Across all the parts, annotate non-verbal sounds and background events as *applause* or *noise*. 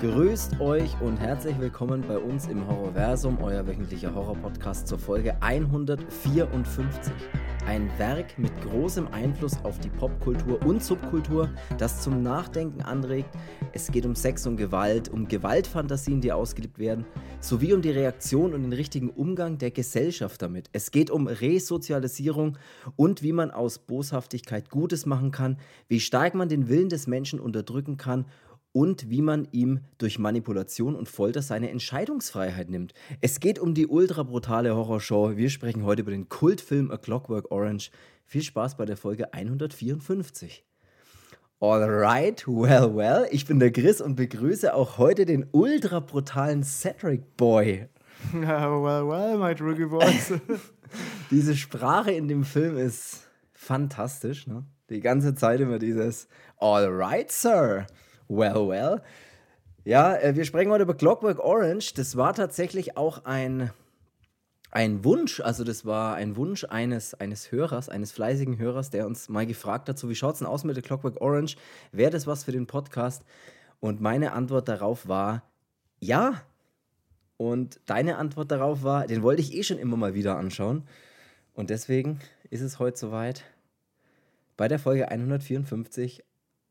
Grüßt euch und herzlich willkommen bei uns im Horrorversum, euer wöchentlicher Horror-Podcast zur Folge 154. Ein Werk mit großem Einfluss auf die Popkultur und Subkultur, das zum Nachdenken anregt. Es geht um Sex und Gewalt, um Gewaltfantasien, die ausgelebt werden, sowie um die Reaktion und den richtigen Umgang der Gesellschaft damit. Es geht um Resozialisierung und wie man aus Boshaftigkeit Gutes machen kann, wie stark man den Willen des Menschen unterdrücken kann und wie man ihm durch Manipulation und Folter seine Entscheidungsfreiheit nimmt. Es geht um die ultra brutale Horrorshow. Wir sprechen heute über den Kultfilm A Clockwork Orange. Viel Spaß bei der Folge 154. Alright, well, well. Ich bin der Chris und begrüße auch heute den ultra brutalen Cedric Boy. *laughs* well, well, my druggy boys. *laughs* *laughs* Diese Sprache in dem Film ist fantastisch. Ne? Die ganze Zeit immer dieses Alright, Sir. Well, well. Ja, äh, wir sprechen heute über Clockwork Orange. Das war tatsächlich auch ein, ein Wunsch, also das war ein Wunsch eines, eines Hörers, eines fleißigen Hörers, der uns mal gefragt hat, so wie schaut es denn aus mit der Clockwork Orange? Wäre das was für den Podcast? Und meine Antwort darauf war, ja. Und deine Antwort darauf war, den wollte ich eh schon immer mal wieder anschauen. Und deswegen ist es heute soweit. Bei der Folge 154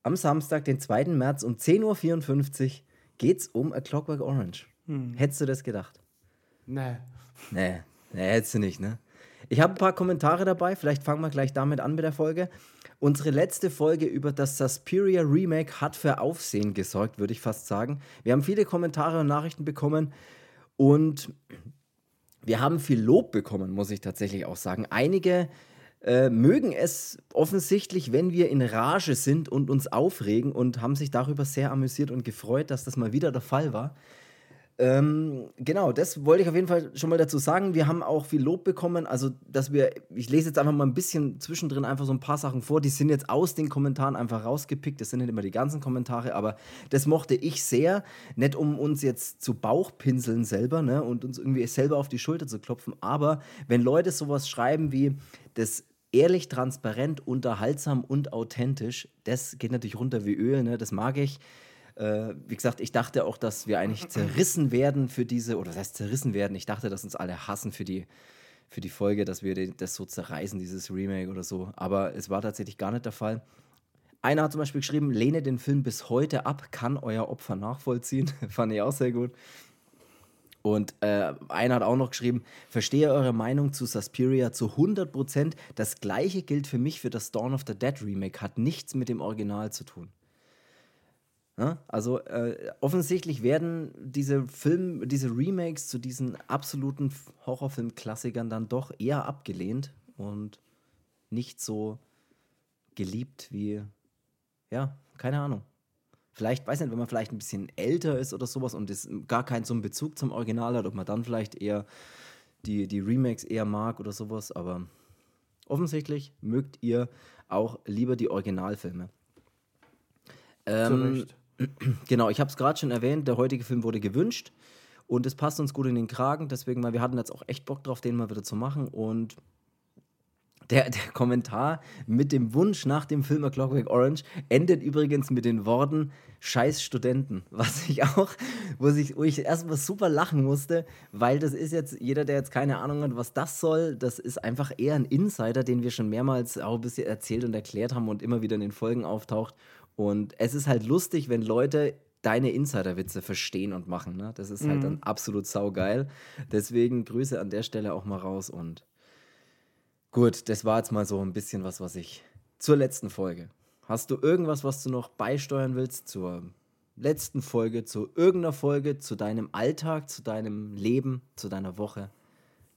am Samstag, den 2. März um 10.54 Uhr geht es um A Clockwork Orange. Hm. Hättest du das gedacht? Nee. Nee, nee, hättest du nicht, ne? Ich habe ein paar Kommentare dabei, vielleicht fangen wir gleich damit an mit der Folge. Unsere letzte Folge über das Suspiria Remake hat für Aufsehen gesorgt, würde ich fast sagen. Wir haben viele Kommentare und Nachrichten bekommen und wir haben viel Lob bekommen, muss ich tatsächlich auch sagen. Einige äh, mögen es offensichtlich, wenn wir in Rage sind und uns aufregen und haben sich darüber sehr amüsiert und gefreut, dass das mal wieder der Fall war. Ähm, genau, das wollte ich auf jeden Fall schon mal dazu sagen. Wir haben auch viel Lob bekommen. Also, dass wir, ich lese jetzt einfach mal ein bisschen zwischendrin einfach so ein paar Sachen vor. Die sind jetzt aus den Kommentaren einfach rausgepickt. Das sind nicht immer die ganzen Kommentare, aber das mochte ich sehr. Nicht um uns jetzt zu Bauchpinseln selber ne, und uns irgendwie selber auf die Schulter zu klopfen. Aber wenn Leute sowas schreiben wie, das ehrlich, transparent, unterhaltsam und authentisch, das geht natürlich runter wie Öl, ne? das mag ich. Äh, wie gesagt, ich dachte auch, dass wir eigentlich *clears throat* zerrissen werden für diese, oder das heißt zerrissen werden, ich dachte, dass uns alle hassen für die, für die Folge, dass wir das so zerreißen, dieses Remake oder so. Aber es war tatsächlich gar nicht der Fall. Einer hat zum Beispiel geschrieben, lehne den Film bis heute ab, kann euer Opfer nachvollziehen. *laughs* Fand ich auch sehr gut. Und äh, einer hat auch noch geschrieben, verstehe eure Meinung zu Suspiria zu 100%. Das gleiche gilt für mich für das Dawn of the Dead Remake, hat nichts mit dem Original zu tun. Ja, also äh, offensichtlich werden diese Film, diese Remakes zu diesen absoluten Horrorfilm-Klassikern dann doch eher abgelehnt und nicht so geliebt wie, ja, keine Ahnung. Vielleicht, weiß nicht, wenn man vielleicht ein bisschen älter ist oder sowas und es gar keinen so einen Bezug zum Original hat, ob man dann vielleicht eher die, die Remakes eher mag oder sowas, aber offensichtlich mögt ihr auch lieber die Originalfilme. Ähm, *clears throat* genau, ich habe es gerade schon erwähnt, der heutige Film wurde gewünscht und es passt uns gut in den Kragen, deswegen, weil wir hatten jetzt auch echt Bock drauf, den mal wieder zu machen und der, der Kommentar mit dem Wunsch nach dem Film A Clockwork Orange endet übrigens mit den Worten Scheiß Studenten. *laughs* Was ich auch, wo ich, wo ich erstmal super lachen musste, weil das ist jetzt, jeder, der jetzt keine Ahnung hat, was das soll, das ist einfach eher ein Insider, den wir schon mehrmals auch ein bisschen erzählt und erklärt haben und immer wieder in den Folgen auftaucht. Und es ist halt lustig, wenn Leute deine Insiderwitze verstehen und machen. Ne? Das ist halt mhm. dann absolut saugeil. Deswegen Grüße an der Stelle auch mal raus und Gut, das war jetzt mal so ein bisschen was, was ich zur letzten Folge. Hast du irgendwas, was du noch beisteuern willst zur letzten Folge, zu irgendeiner Folge, zu deinem Alltag, zu deinem Leben, zu deiner Woche,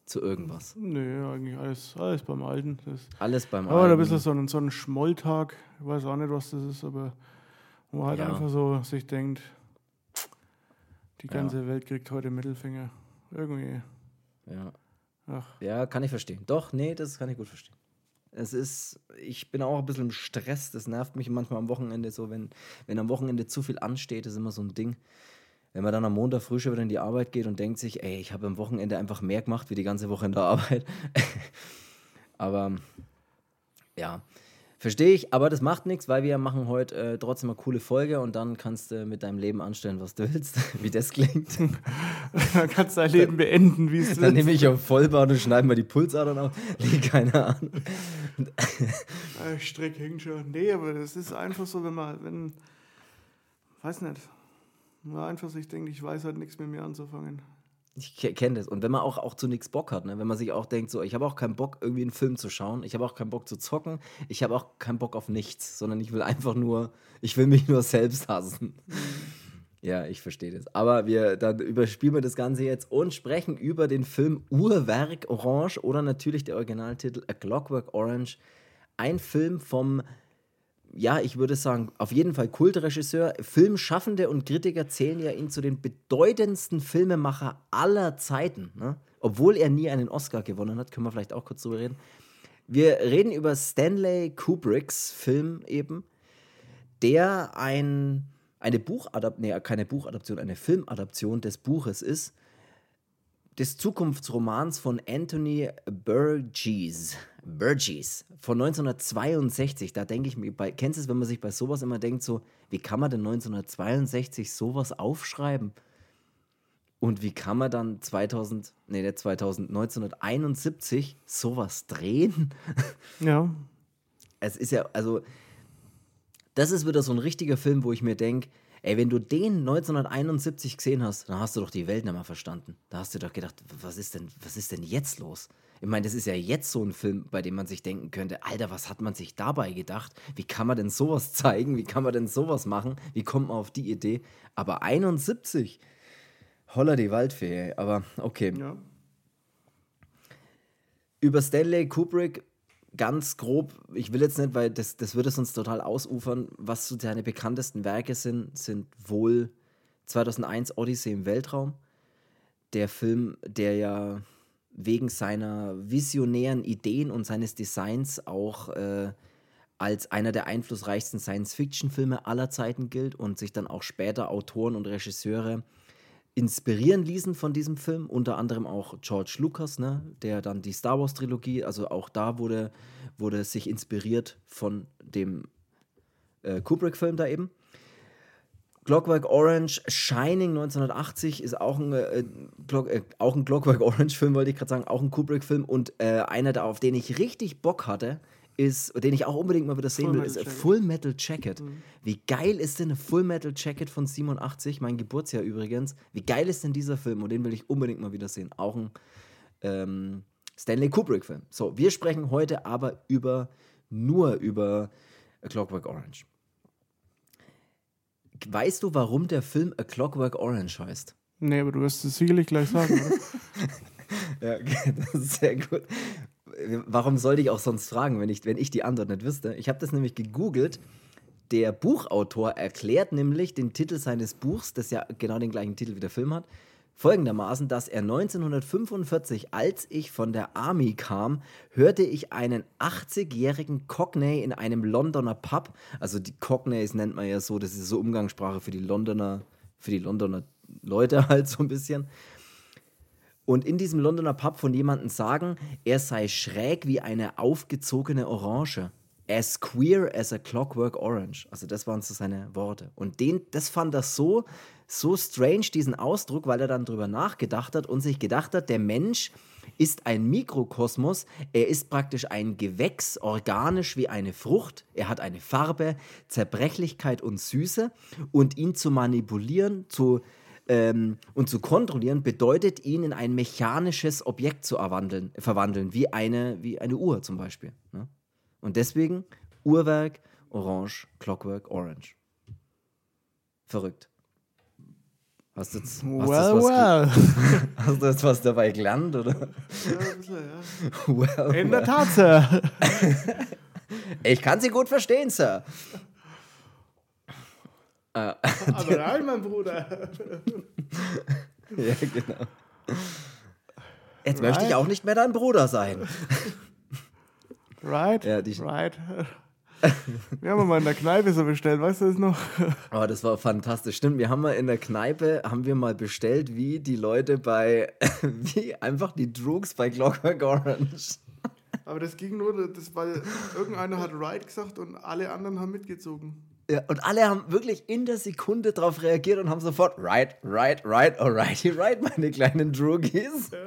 zu irgendwas? Nee, eigentlich alles, alles beim Alten. Das alles beim aber Alten. Aber ein bisschen so ein, so ein Schmolltag, ich weiß auch nicht, was das ist, aber wo man halt ja. einfach so sich denkt, die ganze ja. Welt kriegt heute Mittelfinger. Irgendwie. Ja. Ach. Ja, kann ich verstehen. Doch, nee, das kann ich gut verstehen. Es ist, ich bin auch ein bisschen im Stress. Das nervt mich manchmal am Wochenende so, wenn, wenn am Wochenende zu viel ansteht, ist immer so ein Ding. Wenn man dann am Montag früh schon wieder in die Arbeit geht und denkt sich, ey, ich habe am Wochenende einfach mehr gemacht wie die ganze Woche in der *laughs* Arbeit. Aber ja. Verstehe ich, aber das macht nichts, weil wir machen heute äh, trotzdem eine coole Folge und dann kannst du mit deinem Leben anstellen, was du willst, *laughs* wie das klingt. *laughs* dann kannst du dein Leben beenden, wie es Dann nehme ich auf Vollbahn und schneide mal die Pulsadern auf. *laughs* Nee, keine Ahnung. Strick hängt schon. Nee, aber das ist einfach so, wenn man, wenn, weiß nicht, man einfach sich denkt, ich weiß halt nichts mit mir anzufangen. Ich kenne das. Und wenn man auch, auch zu nichts Bock hat, ne? wenn man sich auch denkt, so, ich habe auch keinen Bock, irgendwie einen Film zu schauen, ich habe auch keinen Bock zu zocken, ich habe auch keinen Bock auf nichts, sondern ich will einfach nur, ich will mich nur selbst hassen. *laughs* ja, ich verstehe das. Aber wir, dann überspielen wir das Ganze jetzt und sprechen über den Film Uhrwerk Orange oder natürlich der Originaltitel A Clockwork Orange. Ein Film vom ja, ich würde sagen, auf jeden Fall Kultregisseur. Filmschaffende und Kritiker zählen ja ihn zu den bedeutendsten Filmemacher aller Zeiten. Ne? Obwohl er nie einen Oscar gewonnen hat, können wir vielleicht auch kurz drüber reden. Wir reden über Stanley Kubricks Film eben, der ein, eine Buchadaption, nee, keine Buchadaption, eine Filmadaption des Buches ist, des Zukunftsromans von Anthony Burgess. Burgess von 1962. Da denke ich mir, bei, kennst du es, wenn man sich bei sowas immer denkt, so, wie kann man denn 1962 sowas aufschreiben? Und wie kann man dann 2000, nee, nicht 2000, 1971 sowas drehen? *laughs* Ja. Es ist ja, also, das ist wieder so ein richtiger Film, wo ich mir denke, Ey, wenn du den 1971 gesehen hast, dann hast du doch die Welt nicht mehr verstanden. Da hast du doch gedacht, was ist denn, was ist denn jetzt los? Ich meine, das ist ja jetzt so ein Film, bei dem man sich denken könnte, Alter, was hat man sich dabei gedacht? Wie kann man denn sowas *laughs* zeigen? Wie kann man denn sowas machen? Wie kommt man auf die Idee? Aber 71, holla die Waldfee, aber okay. Ja. Über Stanley Kubrick ganz grob, ich will jetzt nicht, weil das, das würde es uns total ausufern, was so seine bekanntesten Werke sind, sind wohl 2001 Odyssey im Weltraum. Der Film, der ja wegen seiner visionären Ideen und seines Designs auch äh, als einer der einflussreichsten Science-Fiction-Filme aller Zeiten gilt und sich dann auch später Autoren und Regisseure inspirieren ließen von diesem Film, unter anderem auch George Lucas, ne, der dann die Star Wars Trilogie, also auch da wurde, wurde sich inspiriert von dem äh, Kubrick-Film da eben. Clockwork Orange, Shining 1980 ist auch ein, äh, äh, auch ein Clockwork Orange-Film, wollte ich gerade sagen, auch ein Kubrick-Film und äh, einer, auf den ich richtig Bock hatte, ist, den ich auch unbedingt mal wieder sehen Full will, ist Jacket. Full Metal Jacket. Mhm. Wie geil ist denn eine Full Metal Jacket von 87, mein Geburtsjahr übrigens? Wie geil ist denn dieser Film? Und den will ich unbedingt mal wieder sehen. Auch ein ähm, Stanley Kubrick-Film. So, wir sprechen heute aber über nur über A Clockwork Orange. Weißt du, warum der Film A Clockwork Orange heißt? Nee, aber du wirst es sicherlich gleich sagen, oder? *laughs* ja, okay, *laughs* das ist sehr gut warum sollte ich auch sonst fragen, wenn ich, wenn ich die Antwort nicht wüsste? Ich habe das nämlich gegoogelt. Der Buchautor erklärt nämlich den Titel seines Buchs, das ja genau den gleichen Titel wie der Film hat, folgendermaßen, dass er 1945, als ich von der Army kam, hörte ich einen 80-jährigen Cockney in einem Londoner Pub, also die Cockneys nennt man ja so, das ist so Umgangssprache für die Londoner, für die Londoner Leute *laughs* halt so ein bisschen und in diesem Londoner Pub von jemandem sagen, er sei schräg wie eine aufgezogene Orange. As queer as a clockwork orange. Also das waren so seine Worte. Und den, das fand er so, so strange, diesen Ausdruck, weil er dann drüber nachgedacht hat und sich gedacht hat, der Mensch ist ein Mikrokosmos, er ist praktisch ein Gewächs, organisch wie eine Frucht, er hat eine Farbe, Zerbrechlichkeit und Süße und ihn zu manipulieren, zu ähm, und zu kontrollieren, bedeutet ihn in ein mechanisches Objekt zu verwandeln, wie eine, wie eine Uhr zum Beispiel. Ne? Und deswegen Uhrwerk, Orange, Clockwork, Orange. Verrückt. Hast du jetzt, well, du well. *laughs* hast du jetzt was dabei gelernt, oder? Ja, bisschen, ja. *laughs* Well, In der Tat, Sir. *laughs* ich kann Sie gut verstehen, Sir. Äh, Aber *laughs* nein, mein Bruder. *laughs* ja, genau. Jetzt right. möchte ich auch nicht mehr dein Bruder sein. *laughs* right? Ja, die right. Wir haben mal in der Kneipe so bestellt, weißt du das noch? Oh, das war fantastisch. Stimmt, wir haben mal in der Kneipe, haben wir mal bestellt, wie die Leute bei, wie einfach die Drugs bei Clockwork Orange. Aber das ging nur, das, weil irgendeiner hat Right gesagt und alle anderen haben mitgezogen. Ja, und alle haben wirklich in der Sekunde darauf reagiert und haben sofort Right, right, right, alrighty, *laughs* right, meine kleinen Droogies. Ja.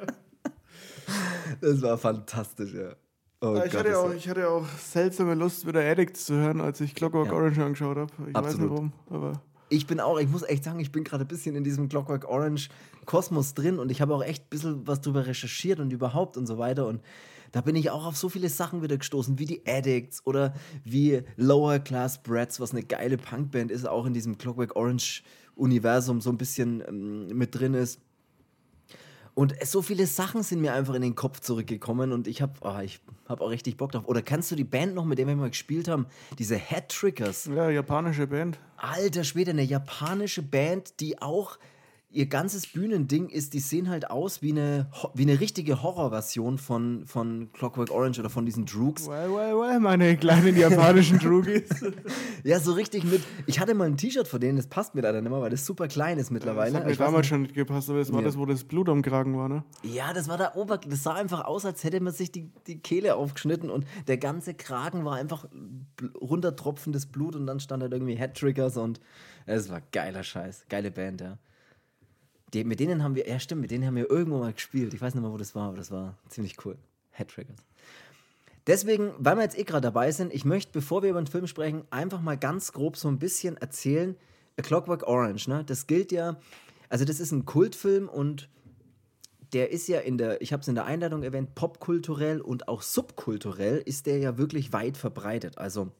Das war fantastisch, ja. Oh ich, Gott, hatte auch, ich hatte auch seltsame Lust, wieder Addicts zu hören, als ich Clockwork ja. Orange angeschaut habe. Ich Absolut. weiß nicht warum, aber. Ich bin auch, ich muss echt sagen, ich bin gerade ein bisschen in diesem Clockwork Orange Kosmos drin und ich habe auch echt ein bisschen was drüber recherchiert und überhaupt und so weiter. Und da bin ich auch auf so viele Sachen wieder gestoßen, wie die Addicts oder wie Lower Class Brats, was eine geile Punkband ist, auch in diesem Clockwork Orange Universum so ein bisschen ähm, mit drin ist. Und so viele Sachen sind mir einfach in den Kopf zurückgekommen und ich habe oh, ah, hab auch richtig Bock drauf. Oder kannst du die Band noch, mit der wir mal gespielt haben, diese Head Triggers? Ja, japanische Band. Alter Schwede, eine japanische Band, die auch ihr ganzes Bühnending ist, die sehen halt aus wie eine, wie eine richtige Horrorversion von, von Clockwork Orange oder von diesen Droogs. Well, well, well, meine kleinen japanischen Droogies. *laughs* ja, so richtig mit. Ich hatte mal ein T-Shirt von denen, das passt mir leider nicht mehr, weil das super klein ist mittlerweile. das hat mir damals schon nicht gepasst, aber das war ja. das, wo das Blut am Kragen war, ne? Ja, das war da Ober. Das sah einfach aus, als hätte man sich die, die Kehle aufgeschnitten und der ganze Kragen war einfach runtertropfendes Blut und dann stand halt irgendwie Head Triggers und es war geiler Scheiß. Geile Band, ja. Die, mit denen haben wir, ja stimmt, mit denen haben wir irgendwo mal gespielt. Ich weiß nicht mehr, wo das war, aber das war ziemlich cool. Headtriggers. Deswegen, weil wir jetzt eh gerade dabei sind, ich möchte, bevor wir über den Film sprechen, einfach mal ganz grob so ein bisschen erzählen. A Clockwork Orange, ne? Das gilt ja, also das ist ein Kultfilm und der ist ja in der, ich habe es in der Einleitung erwähnt, popkulturell und auch subkulturell ist der ja wirklich weit verbreitet. Also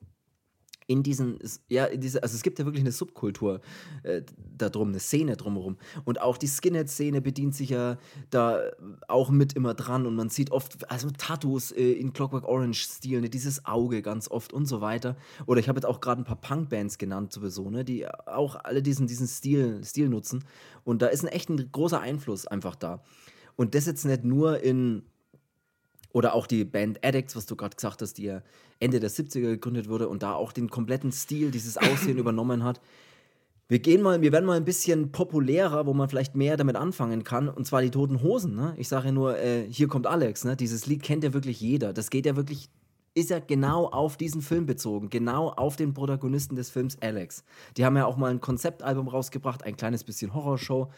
in diesen, ja, in diese, also es gibt ja wirklich eine Subkultur äh, da drum, eine Szene drumherum. Und auch die Skinhead-Szene bedient sich ja da auch mit immer dran und man sieht oft, also Tattoos äh, in Clockwork Orange-Stil, ne, dieses Auge ganz oft und so weiter. Oder ich habe jetzt auch gerade ein paar Punk-Bands genannt sowieso, ne, die auch alle diesen, diesen Stil, Stil nutzen. Und da ist ein echt ein großer Einfluss einfach da. Und das jetzt nicht nur in oder auch die Band Addicts, was du gerade gesagt hast, die ja Ende der 70er gegründet wurde und da auch den kompletten Stil, dieses Aussehen *clears throat* übernommen hat. Wir gehen mal, wir werden mal ein bisschen populärer, wo man vielleicht mehr damit anfangen kann, und zwar die Toten Hosen. Ne? Ich sage ja nur, äh, hier kommt Alex. Ne? Dieses Lied kennt ja wirklich jeder. Das geht ja wirklich, ist ja genau auf diesen Film bezogen, genau auf den Protagonisten des Films Alex. Die haben ja auch mal ein Konzeptalbum rausgebracht, ein kleines bisschen Horrorshow.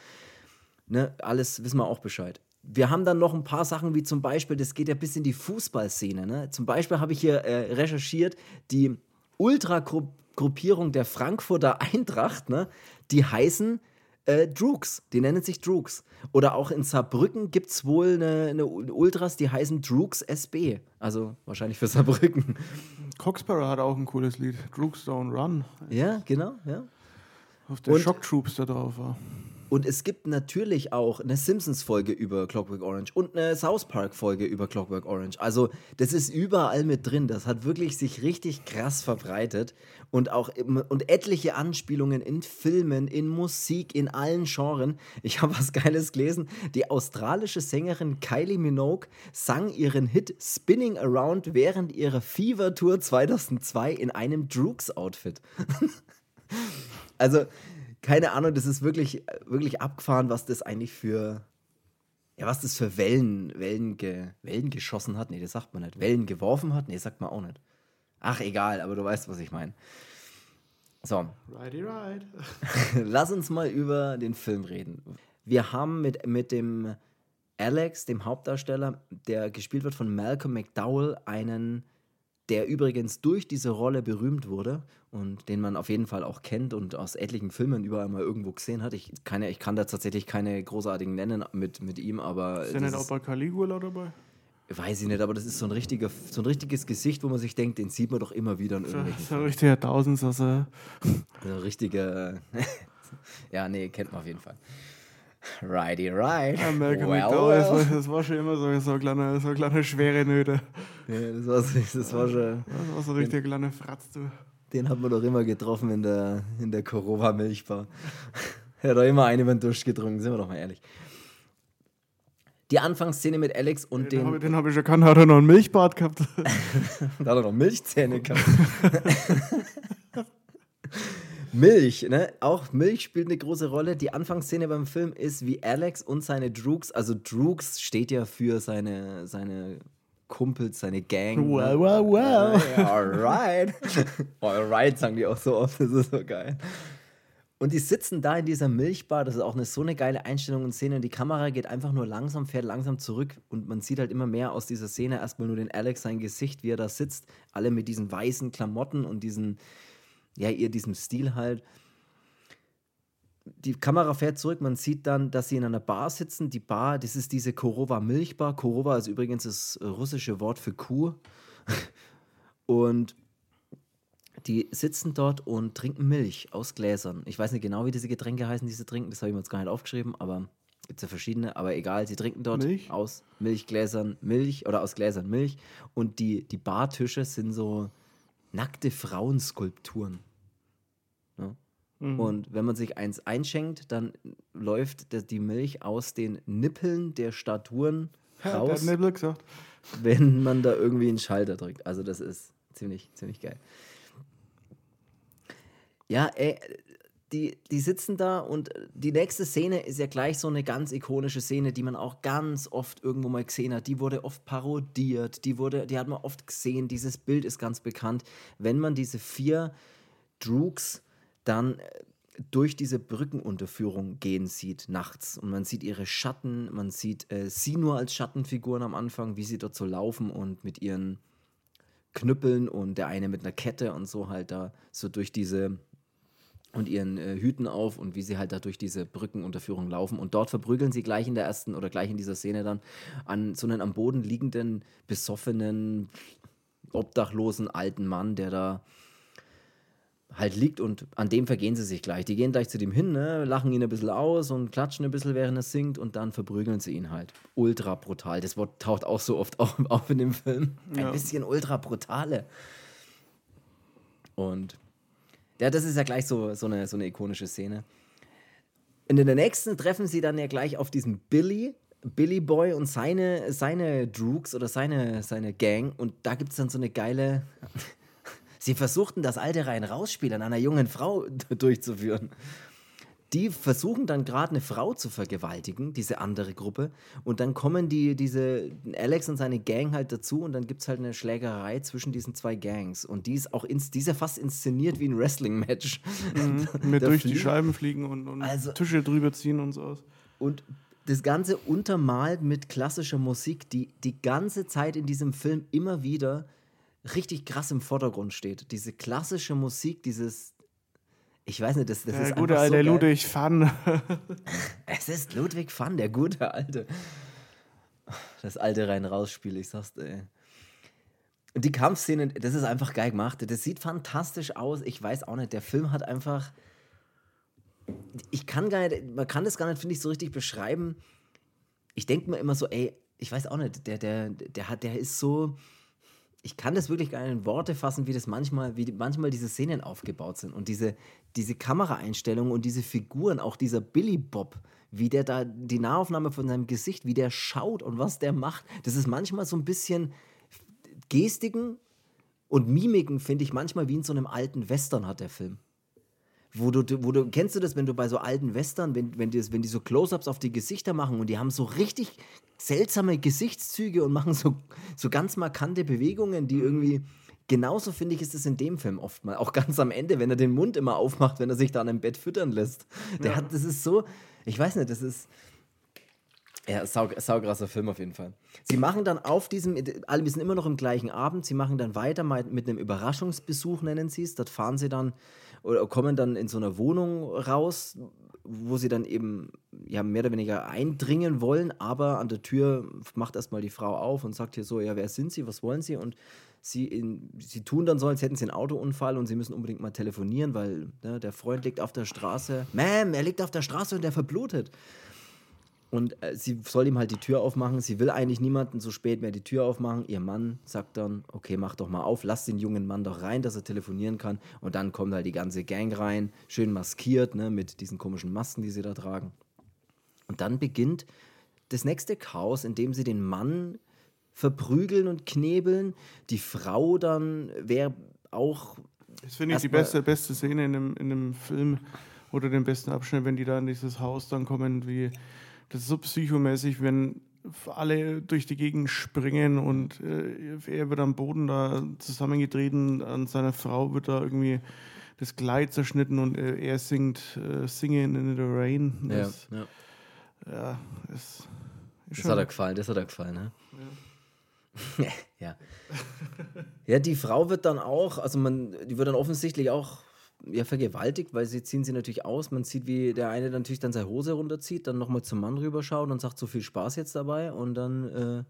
Ne? Alles wissen wir auch Bescheid wir haben dann noch ein paar Sachen, wie zum Beispiel, das geht ja bis in die Fußballszene. Ne? Zum Beispiel habe ich hier äh, recherchiert, die Ultragruppierung der Frankfurter Eintracht, ne? die heißen äh, Droogs, die nennen sich Droogs. Oder auch in Saarbrücken gibt es wohl eine, eine, Ultras, die heißen Droogs SB. Also wahrscheinlich für Saarbrücken. Coxsparrow hat auch ein cooles Lied, Droogs Don't Run. Ja, genau, ja. Auf der Shock Troops da drauf war. Und es gibt natürlich auch eine Simpsons-Folge über Clockwork Orange und eine South Park-Folge über Clockwork Orange. Also, das ist überall mit drin. Das hat wirklich sich richtig krass verbreitet. Und auch und etliche Anspielungen in Filmen, in Musik, in allen Genren. Ich habe was Geiles gelesen. Die australische Sängerin Kylie Minogue sang ihren Hit Spinning Around während ihrer Fever-Tour 2002 in einem Droogs-Outfit. *laughs* also keine Ahnung, das ist wirklich, wirklich abgefahren, was das eigentlich für, ja, was das für Wellen, Wellen, ge, Wellen geschossen hat. Nee, das sagt man nicht. Wellen geworfen hat? Nee, sagt man auch nicht. Ach, egal, aber du weißt, was ich meine. So. Righty right. *laughs* Lass uns mal über den Film reden. Wir haben mit, mit dem Alex, dem Hauptdarsteller, der gespielt wird von Malcolm McDowell, einen der übrigens durch diese Rolle berühmt wurde und den man auf jeden Fall auch kennt und aus etlichen Filmen überall mal irgendwo gesehen hat. Ich kann, ja, ich kann da tatsächlich keine großartigen nennen mit, mit ihm, aber. Ist der nicht auch bei Caligula dabei? Weiß ich nicht, aber das ist so ein, richtiger, so ein richtiges Gesicht, wo man sich denkt, den sieht man doch immer wieder in irgendwelchen. So, so ein richtiger Tausendsasser. *laughs* So ein richtiger. ja, nee, kennt man auf jeden Fall. Righty right. Malcolm well, McDowell, well. Das, war, das war schon immer so, so, eine kleine, so eine kleine schwere Nöte. Ja, das war, so, das war schon. Das war so richtig den, kleine Fratz, du. Den hat man doch immer getroffen in der, in der Korova-Milchbar. *laughs* er hat doch immer einen über den Dusch getrunken, sind wir doch mal ehrlich. Die Anfangsszene mit Alex und den. Den, den habe ich erkannt, hat er noch ein Milchbad gehabt. *laughs* da hat er noch Milchzähne gehabt. *laughs* Milch, ne? Auch Milch spielt eine große Rolle. Die Anfangsszene beim Film ist, wie Alex und seine Droogs, also Droogs steht ja für seine, seine Kumpels, seine Gang. Wow, ne? wow, wow. Alright. *laughs* Alright, sagen die auch so oft. Das ist so geil. Und die sitzen da in dieser Milchbar, das ist auch eine, so eine geile Einstellung und Szene. Und die Kamera geht einfach nur langsam, fährt langsam zurück und man sieht halt immer mehr aus dieser Szene. Erstmal nur den Alex, sein Gesicht, wie er da sitzt. Alle mit diesen weißen Klamotten und diesen, ja, ihr diesem Stil halt. Die Kamera fährt zurück, man sieht dann, dass sie in einer Bar sitzen. Die Bar, das ist diese Korova Milchbar. Korova ist übrigens das russische Wort für Kuh. *laughs* Und die sitzen dort und trinken Milch aus Gläsern. Ich weiß nicht genau, wie diese Getränke heißen, die sie trinken. Das habe ich mir jetzt gar nicht aufgeschrieben, aber gibt es ja verschiedene. Aber egal, sie trinken dort Milch? aus Milchgläsern Milch oder aus Gläsern Milch. Und die, die Bartische sind so nackte Frauenskulpturen. Ja? Mhm. Und wenn man sich eins einschenkt, dann läuft die Milch aus den Nippeln der Statuen *laughs* ja, raus. Der gesagt. Wenn man da irgendwie einen Schalter drückt. Also das ist ziemlich, ziemlich geil. Ja, ey, die, die sitzen da und die nächste Szene ist ja gleich so eine ganz ikonische Szene, die man auch ganz oft irgendwo mal gesehen hat. Die wurde oft parodiert, die, wurde, die hat man oft gesehen. Dieses Bild ist ganz bekannt. Wenn man diese vier Droogs dann äh, durch diese Brückenunterführung gehen sieht, nachts. Und man sieht ihre Schatten, man sieht äh, sie nur als Schattenfiguren am Anfang, wie sie dort so laufen und mit ihren Knüppeln und der eine mit einer Kette und so halt da so durch diese und ihren äh, Hüten auf und wie sie halt da durch diese Brückenunterführung laufen. Und dort verprügeln sie gleich in der ersten oder gleich in dieser Szene dann an so einen am Boden liegenden, besoffenen, obdachlosen alten Mann, der da halt liegt und an dem vergehen sie sich gleich. Die gehen gleich zu dem hin, ne, lachen ihn ein bisschen aus und klatschen ein bisschen, während er singt und dann verprügeln sie ihn halt. Ultra brutal. Das Wort taucht auch so oft *laughs* auf, auf in dem Film. Ein bisschen ultra brutale. Und ja, das ist ja gleich so, so, eine, so eine ikonische Szene. Und in der nächsten treffen sie dann ja gleich auf diesen Billy, Billy Boy und seine, seine Droogs oder seine, seine Gang. Und da gibt es dann so eine geile. *laughs* sie versuchten das alte rein Rausspiel an einer jungen Frau *laughs* durchzuführen die versuchen dann gerade eine Frau zu vergewaltigen, diese andere Gruppe. Und dann kommen die, diese Alex und seine Gang halt dazu und dann gibt es halt eine Schlägerei zwischen diesen zwei Gangs. Und die ist auch ins, die ist ja fast inszeniert wie ein Wrestling-Match. Mhm, *laughs* mit durch fliegen. die Scheiben fliegen und, und also, Tische drüber ziehen und so. Und das Ganze untermalt mit klassischer Musik, die die ganze Zeit in diesem Film immer wieder richtig krass im Vordergrund steht. Diese klassische Musik, dieses, ich weiß nicht, das, das der ist gute alte so Ludwig Fan. *laughs* es ist Ludwig Fan, der gute alte. Das alte rein-raus-Spiel, ich sag's dir, ey. Und die Kampfszene, das ist einfach geil gemacht. Das sieht fantastisch aus. Ich weiß auch nicht, der Film hat einfach. Ich kann gar nicht, man kann das gar nicht, finde ich, so richtig beschreiben. Ich denke mir immer so, ey, ich weiß auch nicht, der, der, der hat, der ist so ich kann das wirklich gar nicht in Worte fassen, wie das manchmal, wie manchmal diese Szenen aufgebaut sind und diese, diese Kameraeinstellungen und diese Figuren, auch dieser Billy Bob, wie der da die Nahaufnahme von seinem Gesicht, wie der schaut und was der macht, das ist manchmal so ein bisschen Gestiken und Mimiken, finde ich manchmal wie in so einem alten Western hat der Film. Wo du, wo du, kennst du das, wenn du bei so alten Western, wenn, wenn, die, wenn die so Close-Ups auf die Gesichter machen und die haben so richtig seltsame Gesichtszüge und machen so, so ganz markante Bewegungen, die irgendwie, genauso finde ich, ist es in dem Film oft mal. Auch ganz am Ende, wenn er den Mund immer aufmacht, wenn er sich da an einem Bett füttern lässt. Der ja. hat, das ist so, ich weiß nicht, das ist, ja, sau, saugrasser Film auf jeden Fall. Sie machen dann auf diesem, alle, wir sind immer noch im gleichen Abend, sie machen dann weiter mit einem Überraschungsbesuch, nennen sie es. Dort fahren sie dann oder kommen dann in so einer Wohnung raus, wo sie dann eben ja mehr oder weniger eindringen wollen, aber an der Tür macht erstmal die Frau auf und sagt hier so, ja, wer sind Sie, was wollen Sie? Und sie, in, sie tun dann so, als hätten sie einen Autounfall und sie müssen unbedingt mal telefonieren, weil ne, der Freund liegt auf der Straße. Ma'am, er liegt auf der Straße und der verblutet. Und äh, sie soll ihm halt die Tür aufmachen. Sie will eigentlich niemanden so spät mehr die Tür aufmachen. Ihr Mann sagt dann, okay, mach doch mal auf, lass den jungen Mann doch rein, dass er telefonieren kann. Und dann kommt halt die ganze Gang rein, schön maskiert, ne, mit diesen komischen Masken, die sie da tragen. Und dann beginnt das nächste Chaos, in dem sie den Mann verprügeln und knebeln. Die Frau dann wäre auch. Das finde ich die beste, beste Szene in dem, in dem Film oder den besten Abschnitt, wenn die da in dieses Haus dann kommen, wie das ist so psychomäßig, wenn alle durch die Gegend springen und äh, er wird am Boden da zusammengetreten, an seiner Frau wird da irgendwie das Kleid zerschnitten und äh, er singt äh, Singing in the Rain. Das, ja, ja. ja das, das hat er gefallen, das hat er gefallen, ne? Ja. *laughs* ja. ja, die Frau wird dann auch, also man, die wird dann offensichtlich auch ja, vergewaltigt, weil sie ziehen sie natürlich aus. Man sieht, wie der eine dann natürlich dann seine Hose runterzieht, dann nochmal zum Mann rüberschaut und sagt, so viel Spaß jetzt dabei. Und dann, äh,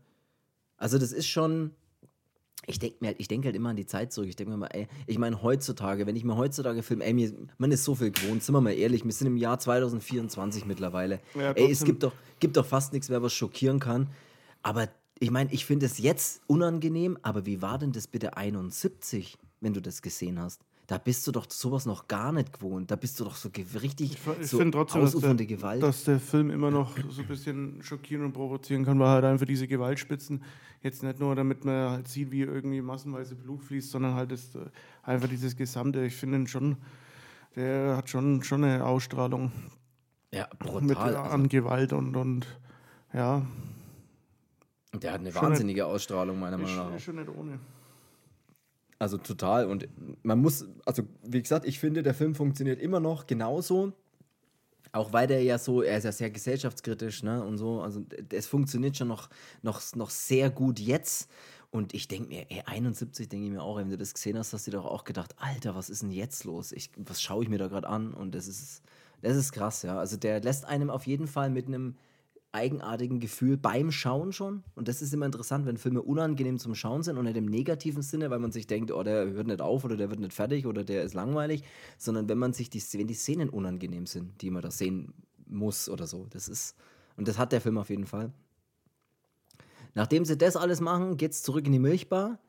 also das ist schon, ich denke mir halt, ich denke halt immer an die Zeit zurück. Ich denke mir mal, ey, ich meine heutzutage, wenn ich mir heutzutage filme, ey, mir, man ist so viel gewohnt, sind wir mal ehrlich, wir sind im Jahr 2024 mittlerweile. Ja, ey, es gibt doch, gibt doch fast nichts mehr, was schockieren kann. Aber ich meine, ich finde es jetzt unangenehm, aber wie war denn das bitte 71, wenn du das gesehen hast? Da bist du doch sowas noch gar nicht gewohnt. Da bist du doch so richtig ich, ich so trotzdem, ausufernde dass der, Gewalt. Dass der Film immer noch so ein bisschen schockieren und provozieren kann, weil halt einfach diese Gewaltspitzen jetzt nicht nur, damit man halt sieht, wie irgendwie massenweise Blut fließt, sondern halt das, äh, einfach dieses Gesamte. Ich finde ihn schon, der hat schon, schon eine Ausstrahlung. Ja, brutal. Mit, also. an Gewalt und, und ja. Der hat eine wahnsinnige nicht, Ausstrahlung, meiner Meinung nach. Ist schon nicht ohne. Also total. Und man muss, also wie gesagt, ich finde, der Film funktioniert immer noch genauso. Auch weil der ja so, er ist ja sehr gesellschaftskritisch, ne? Und so. Also es funktioniert schon noch, noch, noch sehr gut jetzt. Und ich denke mir, ey, 71 denke ich mir auch, wenn du das gesehen hast, hast du dir doch auch gedacht, Alter, was ist denn jetzt los? Ich, was schaue ich mir da gerade an? Und das ist, das ist krass, ja. Also der lässt einem auf jeden Fall mit einem eigenartigen Gefühl beim Schauen schon. Und das ist immer interessant, wenn Filme unangenehm zum Schauen sind und nicht im negativen Sinne, weil man sich denkt, oh, der hört nicht auf oder der wird nicht fertig oder der ist langweilig, sondern wenn man sich die, wenn die Szenen unangenehm sind, die man da sehen muss oder so. Das ist, und das hat der Film auf jeden Fall. Nachdem sie das alles machen, geht es zurück in die Milchbar.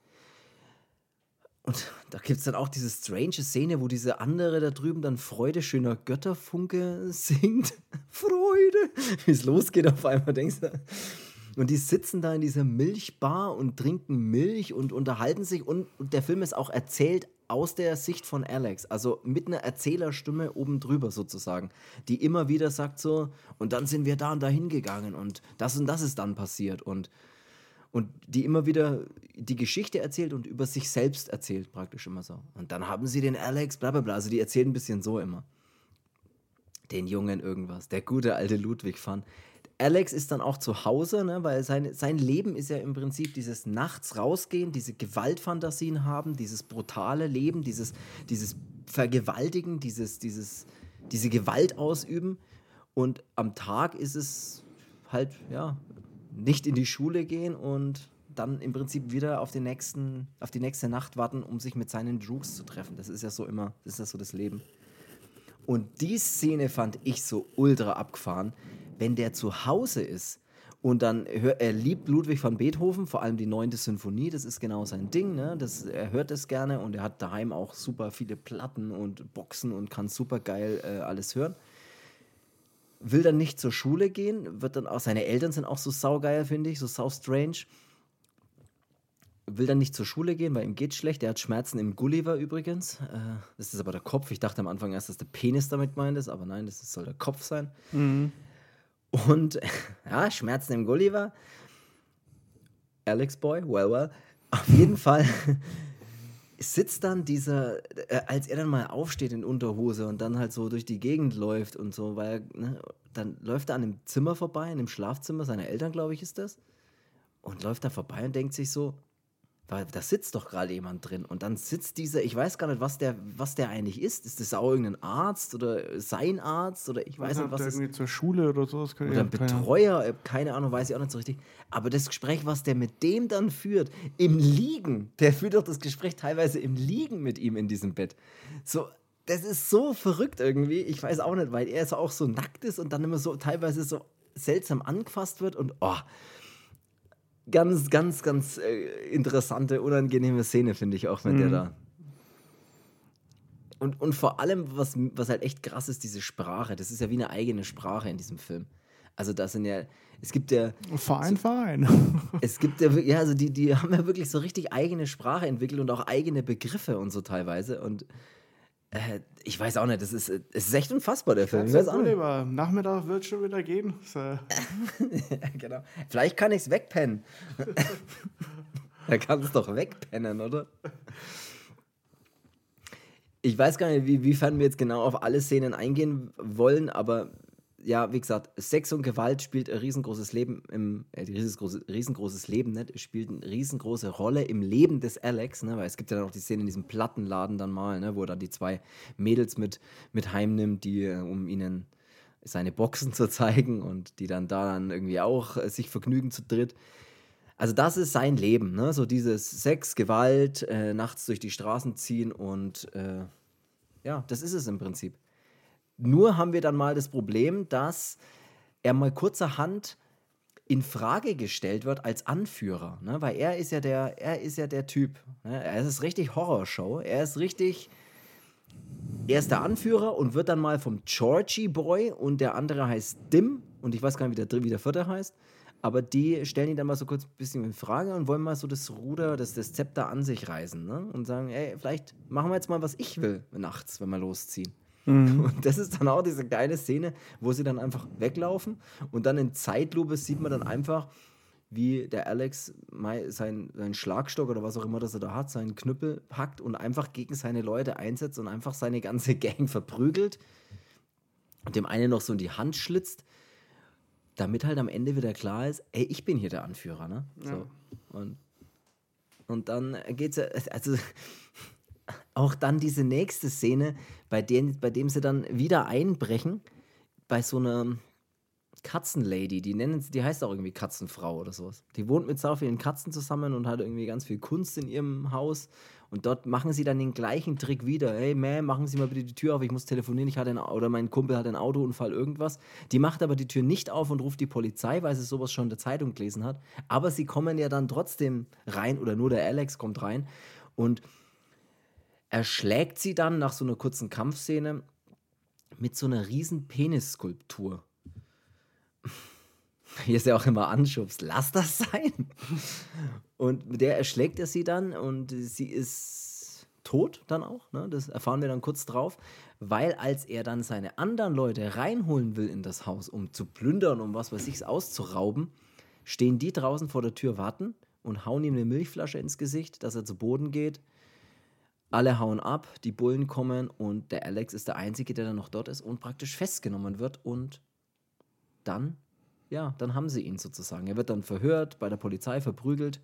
Und da gibt es dann auch diese strange Szene, wo diese andere da drüben dann Freude schöner Götterfunke *laughs* singt. Freude! Wie es losgeht auf einmal, denkst du. Und die sitzen da in dieser Milchbar und trinken Milch und unterhalten sich. Und, der Film ist auch erzählt aus der Sicht von Alex, also mit einer Erzählerstimme oben drüber sozusagen, die immer wieder sagt so, und dann sind wir da und da hingegangen und das und das ist dann passiert und und die immer wieder die Geschichte erzählt und über sich selbst erzählt, praktisch immer so. Und dann haben sie den Alex, bla bla bla. Also die erzählen ein bisschen so immer. Den Jungen irgendwas. Der gute alte Ludwig fan Alex ist dann auch zu Hause, ne, weil sein, sein Leben ist ja im Prinzip dieses nachts rausgehen, diese Gewaltfantasien haben, dieses brutale Leben, dieses, dieses Vergewaltigen, dieses, dieses, diese Gewalt ausüben. Und am Tag ist es halt, ja, nicht in die Schule gehen und dann im Prinzip wieder auf, den nächsten, auf die nächste Nacht warten, um sich mit seinen Droogs zu treffen. Das ist ja so immer, das ist ja so das Leben. Und die Szene fand ich so ultra abgefahren, wenn der zu Hause ist und dann hört, er liebt Ludwig van Beethoven, vor allem die neunte Sinfonie, das ist genau sein Ding, ne? Das, er hört das gerne und er hat daheim auch super viele Platten und Boxen und kann super geil äh, alles hören will dann nicht zur Schule gehen, wird dann auch, seine Eltern sind auch so saugeil, finde ich, so sau strange. Will dann nicht zur Schule gehen, weil ihm geht schlecht. Er hat Schmerzen im Gulliver übrigens. Äh, das ist aber der Kopf. Ich dachte am Anfang erst, dass der Penis damit meint ist, aber nein, das soll der Kopf sein. Mhm. Und *laughs* ja, Schmerzen im Gulliver. Alex Boy, well, well. Auf jeden Fall sitzt dann dieser, äh, als er dann mal aufsteht in Unterhose und dann halt so durch die Gegend läuft und so, weil ne, dann läuft er an dem Zimmer vorbei, in dem Schlafzimmer seiner Eltern, glaube ich, ist das, und läuft da vorbei und denkt sich so, weil da sitzt doch gerade jemand drin. Und dann sitzt dieser, ich weiß gar nicht, was der, was der eigentlich ist. Ist das auch irgendein Arzt oder sein Arzt oder ich weiß nicht, was. Irgendwie ist. zur Schule oder so. oder ein Betreuer, keine, keine Ahnung, weiß ich auch nicht so richtig. Aber das Gespräch, was der mit dem dann führt, im Liegen, der führt doch das Gespräch teilweise im Liegen mit ihm in diesem Bett. So, das ist so verrückt irgendwie. Ich weiß auch nicht, weil er so auch so nackt ist und dann immer so teilweise so seltsam angefasst wird und oh ganz, ganz, ganz äh, interessante, unangenehme Szene, finde ich auch, wenn mhm. der da. Und, und vor allem, was, was halt echt krass ist, diese Sprache. Das ist ja wie eine eigene Sprache in diesem Film. Also da sind ja, es gibt ja. Verein, so, Verein. *laughs* Es gibt ja, ja, also die, die haben ja wirklich so richtig eigene Sprache entwickelt und auch eigene Begriffe und so teilweise. Und Äh, ich weiß auch nicht, das ist, es ist echt unfassbar, der Film. Ich weiß auch nicht. Am Nachmittag wird es schon wieder gehen. So. *laughs* genau. Vielleicht kann ich es wegpennen. er kann es doch wegpennen, oder? Ich weiß gar nicht, wie, wiefern wir jetzt genau auf alle Szenen eingehen wollen, aber ja, wie gesagt, Sex und Gewalt spielt ein riesengroßes Leben im, äh, riesengroße, riesengroßes Leben, nicht? spielt eine riesengroße Rolle im Leben des Alex, ne? weil es gibt ja dann auch die Szene in diesem Plattenladen dann mal, ne? wo er dann die zwei Mädels mit, mit heimnimmt, die, äh, um ihnen seine Boxen zu zeigen und die dann da dann irgendwie auch äh, sich vergnügen zu dritt. Also das ist sein Leben, ne? so dieses Sex, Gewalt, äh, nachts durch die Straßen ziehen und äh, ja, das ist es im Prinzip. Nur haben wir dann mal das Problem, dass er mal kurzerhand in Frage gestellt wird als Anführer, ne? weil er ist ja der, er ist ja der Typ. Ne? Er ist richtig Horrorshow. Er ist richtig, er ist der Anführer und wird dann mal vom Georgie Boy und der andere heißt Dim und ich weiß gar nicht, wie der, wie der vierte heißt, aber die stellen ihn dann mal so kurz ein bisschen in Frage und wollen mal so das Ruder, das, das Zepter an sich reißen ne? und sagen, ey, vielleicht machen wir jetzt mal, was ich will nachts, wenn wir losziehen. Mhm. *laughs* Und das ist dann auch diese geile Szene, wo sie dann einfach weglaufen und dann in Zeitlupe sieht man dann einfach, wie der Alex seinen, seinen Schlagstock oder was auch immer das er da hat, seinen Knüppel packt und einfach gegen seine Leute einsetzt und einfach seine ganze *laughs* Gang verprügelt und dem einen noch so in die Hand schlitzt, damit halt am Ende wieder klar ist, ey, ich bin hier der Anführer, ne? Ja. So. Und, und dann geht's ja, also auch dann diese nächste Szene, bei, denen, bei dem sie dann wieder einbrechen, bei so einer Katzenlady, die nennen sie, die heißt auch irgendwie Katzenfrau oder sowas. Die wohnt mit sau vielen Katzen zusammen und hat irgendwie ganz viel Kunst in ihrem Haus. Und dort machen sie dann den gleichen Trick wieder. Hey, Ma'am, machen Sie mal bitte die Tür auf, ich muss telefonieren, ich hatte ein, oder mein Kumpel hat einen Autounfall, irgendwas. Die macht aber die Tür nicht auf und ruft die Polizei, weil sie sowas schon in der Zeitung gelesen hat. Aber sie kommen ja dann trotzdem rein, oder nur der Alex kommt rein. Und erschlägt sie dann nach so einer kurzen Kampfszene mit so einer riesen Penisskulptur. *laughs* Hier ist ja auch immer Anschubs, lass das sein. Und mit der erschlägt er sie dann und sie ist tot dann auch. Ne? Das erfahren wir dann kurz drauf, weil als er dann seine anderen Leute reinholen will in das Haus, um zu plündern, um was weiß ich auszurauben, stehen die draußen vor der Tür warten und hauen ihm eine Milchflasche ins Gesicht, dass er zu Boden geht alle hauen ab, die Bullen kommen und der Alex ist der Einzige, der dann noch dort ist und praktisch festgenommen wird und dann, ja, dann haben sie ihn sozusagen. Er wird dann verhört, bei der Polizei verprügelt.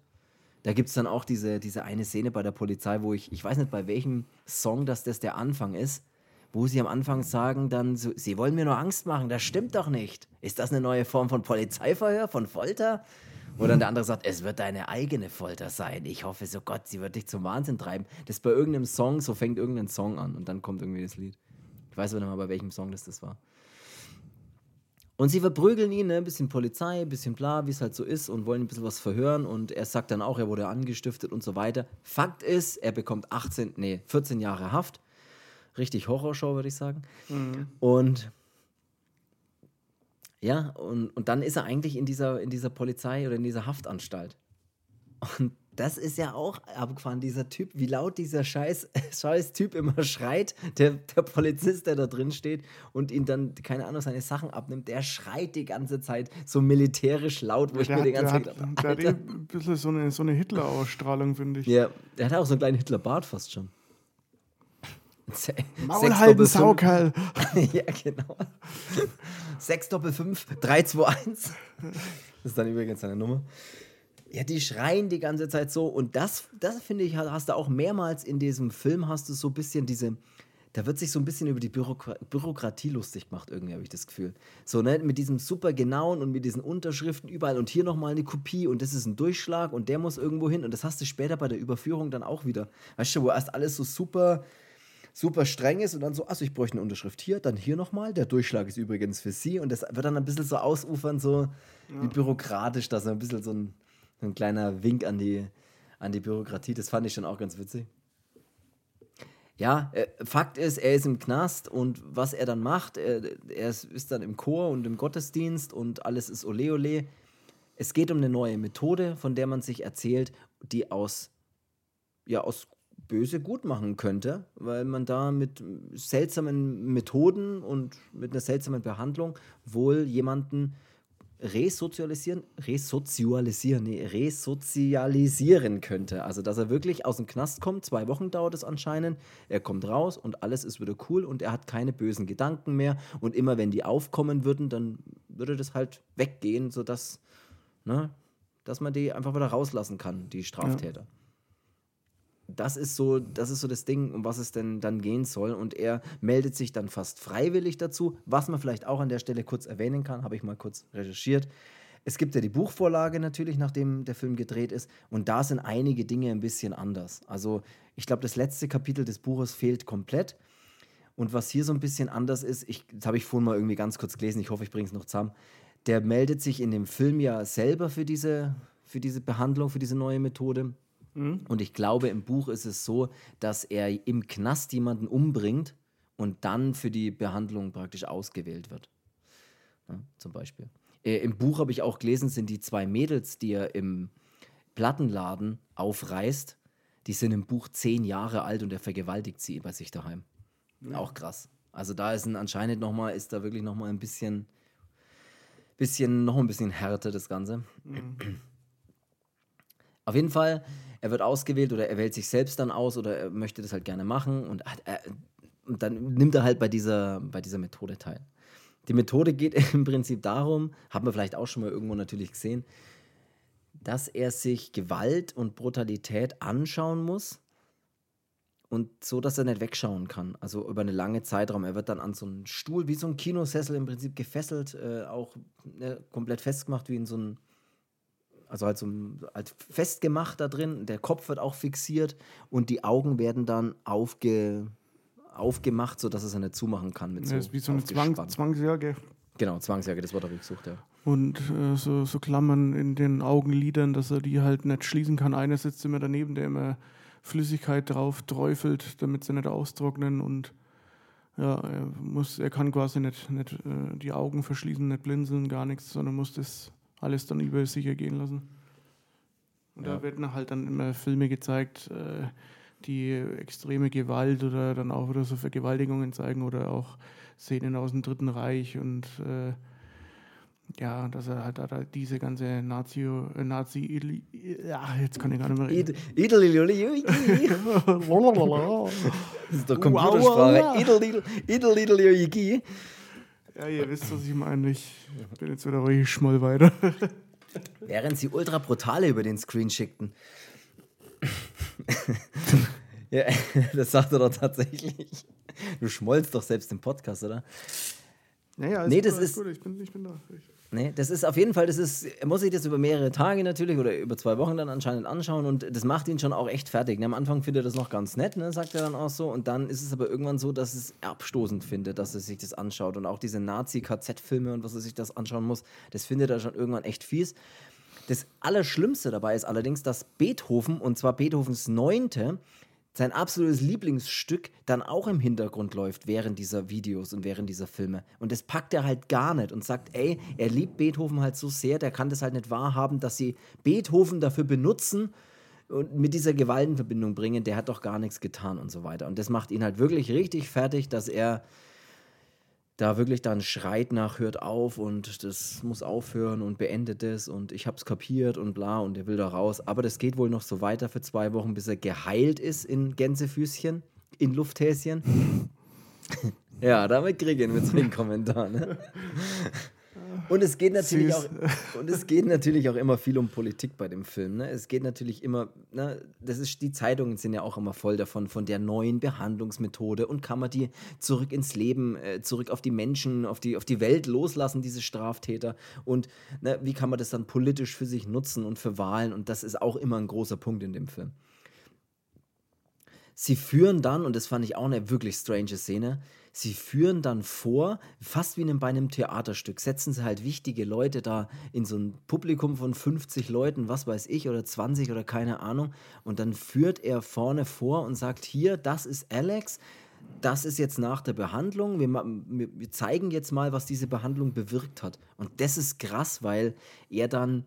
Da gibt es dann auch diese, diese eine Szene bei der Polizei, wo ich, ich weiß nicht bei welchem Song das, das der Anfang ist, wo sie am Anfang sagen dann, so, sie wollen mir nur Angst machen, das stimmt doch nicht. Ist das eine neue Form von Polizeiverhör, von Folter? Wo dann der andere sagt, es wird deine eigene Folter sein. Ich hoffe so, Gott, sie wird dich zum Wahnsinn treiben. Das ist bei irgendeinem Song, so fängt irgendein Song an und dann kommt irgendwie das Lied. Ich weiß aber nicht mal, bei welchem Song das, das war. Und sie verprügeln ihn, ne? ein bisschen Polizei, ein bisschen bla, wie es halt so ist und wollen ein bisschen was verhören und er sagt dann auch, er wurde angestiftet und so weiter. Fakt ist, er bekommt 18, nee, 14 Jahre Haft. Richtig Horrorshow, würde ich sagen. Mhm. Und ja, und, und dann ist er eigentlich in dieser, in dieser Polizei oder in dieser Haftanstalt. Und das ist ja auch abgefahren, dieser Typ, wie laut dieser scheiß, *laughs* scheiß Typ immer schreit, der, der Polizist, der da drin steht und ihn dann, keine Ahnung, seine Sachen abnimmt, der schreit die ganze Zeit so militärisch laut, wo ich mir hat, die ganze Zeit gedacht Der hat eh ein bisschen so eine, so eine Hitler-Ausstrahlung, finde ich. Ja, der hat auch so einen kleinen Hitler-Bart fast schon. Maul halten, Saukerl. *laughs* ja, genau. 6 Doppel 5, 3, 2, 1. Das ist dann übrigens seine Nummer. Ja, die schreien die ganze Zeit so. Und das, das finde ich, hast du auch mehrmals in diesem Film, hast du so ein bisschen diese, da wird sich so ein bisschen über die Bürokra Bürokratie lustig gemacht, irgendwie habe ich das Gefühl. So, ne, mit diesem super genauen und mit diesen Unterschriften überall und hier nochmal eine Kopie und das ist ein Durchschlag und der muss irgendwo hin. Und das hast du später bei der Überführung dann auch wieder. Weißt du, wo erst alles so super super streng ist und dann so, achso, ich bräuchte eine Unterschrift hier, dann hier nochmal. Der Durchschlag ist übrigens für Sie und das wird dann ein bisschen so ausufern, so ja. wie bürokratisch, das ist ein bisschen so ein, ein kleiner Wink an die, an die Bürokratie. Das fand ich schon auch ganz witzig. Ja, äh, Fakt ist, er ist im Knast und was er dann macht, er, er ist dann im Chor und im Gottesdienst und alles ist ole ole. Es geht um eine neue Methode, von der man sich erzählt, die aus, ja, aus Böse gut machen könnte, weil man da mit seltsamen Methoden und mit einer seltsamen Behandlung wohl jemanden resozialisieren, resozialisieren, nee, resozialisieren könnte. Also, dass er wirklich aus dem Knast kommt, zwei Wochen dauert es anscheinend, er kommt raus und alles ist wieder cool und er hat keine bösen Gedanken mehr und immer wenn die aufkommen würden, dann würde das halt weggehen, sodass, ne, dass man die einfach wieder rauslassen kann, die Straftäter. Ja das ist so, das ist so das Ding, um was es denn dann gehen soll. Und er meldet sich dann fast freiwillig dazu. Was man vielleicht auch an der Stelle kurz erwähnen kann, habe ich mal kurz recherchiert. Es gibt ja die Buchvorlage natürlich, nachdem der Film gedreht ist. Und da sind einige Dinge ein bisschen anders. Also ich glaube, das letzte Kapitel des Buches fehlt komplett. Und was hier so ein bisschen anders ist, ich, das habe ich vorhin mal irgendwie ganz kurz gelesen, ich hoffe, ich bringe es noch zusammen. Der meldet sich in dem Film ja selber für diese, für diese Behandlung, für diese neue Methode. Mhm. Und ich glaube, im Buch ist es so, dass er im Knast jemanden umbringt und dann für die Behandlung praktisch ausgewählt wird. Ja, zum Beispiel. Äh, Im Buch habe ich auch gelesen, sind die zwei Mädels, die er im Plattenladen aufreißt, die sind im Buch zehn Jahre alt und er vergewaltigt sie bei sich daheim. Mhm. Auch krass. Also da ist ein, anscheinend nochmal, ist da wirklich nochmal ein bisschen, bisschen, noch ein bisschen härter das Ganze. Mhm. Auf jeden Fall er wird ausgewählt oder er wählt sich selbst dann aus oder er möchte das halt gerne machen und, äh, und dann nimmt er halt bei dieser, bei dieser Methode teil. Die Methode geht *laughs* im Prinzip darum, haben wir vielleicht auch schon mal irgendwo natürlich gesehen, dass er sich Gewalt und Brutalität anschauen muss und so, dass er nicht wegschauen kann. Also über eine lange Zeitraum. Er wird dann an so einen Stuhl, wie so ein Kinosessel im Prinzip gefesselt, äh, auch äh, komplett festgemacht, wie in so ein also halt, so, halt festgemacht da drin. Der Kopf wird auch fixiert und die Augen werden dann aufge, aufgemacht, sodass es er nicht zumachen kann. Mit so, ist wie so eine Zwang, Zwangsjacke. Genau, Zwangsjacke, das Wort habe ich gesucht, ja. Und äh, so, so Klammern in den Augenlidern, dass er die halt nicht schließen kann. Einer sitzt immer daneben, der immer Flüssigkeit drauf träufelt, damit sie nicht austrocknen und ja, er muss, er kann quasi nicht, nicht äh, die Augen verschließen, nicht blinzeln, gar nichts, sondern muss das alles dann über sich ergehen lassen. Und ja. da werden halt dann immer Filme gezeigt, äh, die extreme Gewalt oder dann auch wieder so Vergewaltigungen zeigen oder auch Szenen aus dem Dritten Reich und äh, ja, dass er halt diese ganze Nazi, äh, Nazi, ja, jetzt kann ich gar nicht mehr reden. Idel, idel, idel, Das ist doch Computersprache. Idel, idel, idel, idel, ja, ihr wisst, was ich meine. Ich bin jetzt wieder ruhig schmoll weiter. *laughs* Während sie ultra brutale über den Screen schickten. *laughs* ja, das sagt er doch tatsächlich. Du schmollst doch selbst im Podcast, oder? Naja, nee, das ist. Gut. Ich, bin, ich bin da. Ich Nee, das ist auf jeden Fall, das ist, er muss sich das über mehrere Tage natürlich oder über zwei Wochen dann anscheinend anschauen und das macht ihn schon auch echt fertig. Ne? Am Anfang findet er das noch ganz nett, ne? sagt er dann auch so. Und dann ist es aber irgendwann so, dass es abstoßend findet, dass er sich das anschaut. Und auch diese Nazi-KZ-Filme und was er sich das anschauen muss, das findet er schon irgendwann echt fies. Das Allerschlimmste dabei ist allerdings, dass Beethoven, und zwar Beethovens Neunte, sein absolutes Lieblingsstück dann auch im Hintergrund läuft während dieser Videos und während dieser Filme. Und das packt er halt gar nicht und sagt, ey, er liebt Beethoven halt so sehr, der kann das halt nicht wahrhaben, dass sie Beethoven dafür benutzen und mit dieser Gewalt in Verbindung bringen, der hat doch gar nichts getan und so weiter. Und das macht ihn halt wirklich richtig fertig, dass er da wirklich dann schreit nach, hört auf und das muss aufhören und beendet es und ich hab's kapiert und bla und er will da raus. Aber das geht wohl noch so weiter für zwei Wochen, bis er geheilt ist in Gänsefüßchen, in Lufthäschen. *laughs* ja, damit kriege ich ihn mit so einem Kommentar. Ne? *laughs* Und es geht natürlich auch und es geht natürlich auch immer viel um Politik bei dem Film. Ne? Es geht natürlich immer, ne? das ist die Zeitungen sind ja auch immer voll davon von der neuen Behandlungsmethode und kann man die zurück ins Leben, äh, zurück auf die Menschen, auf die auf die Welt loslassen, diese Straftäter und ne, wie kann man das dann politisch für sich nutzen und für Wahlen und das ist auch immer ein großer Punkt in dem Film. Sie führen dann und das fand ich auch eine wirklich strange Szene sie führen dann vor, fast wie bei einem Theaterstück, setzen sie halt wichtige Leute da in so ein Publikum von 50 Leuten, was weiß ich, oder 20 oder keine Ahnung. Und dann führt er vorne vor und sagt, hier, das ist Alex, das ist jetzt nach der Behandlung. Wir, wir, zeigen jetzt mal, was diese Behandlung bewirkt hat. Und das ist krass, weil er dann,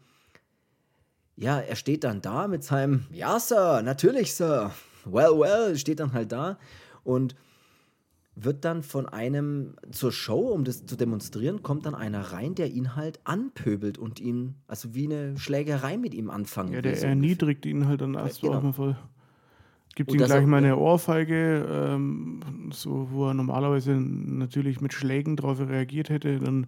ja, er steht dann da mit seinem, ja, Sir, natürlich, Sir. well, well, steht dann halt da und wird dann von einem zur Show, um das zu demonstrieren, kommt dann einer rein, der ihn halt anpöbelt und ihn, also wie eine Schlägerei mit ihm anfangen Ja, der so erniedrigt ihn halt dann erst genau. voll. Gibt ihm gleich mal eine Ohrfeige, ähm, so, wo er normalerweise natürlich mit Schlägen darauf reagiert hätte. Dann äh,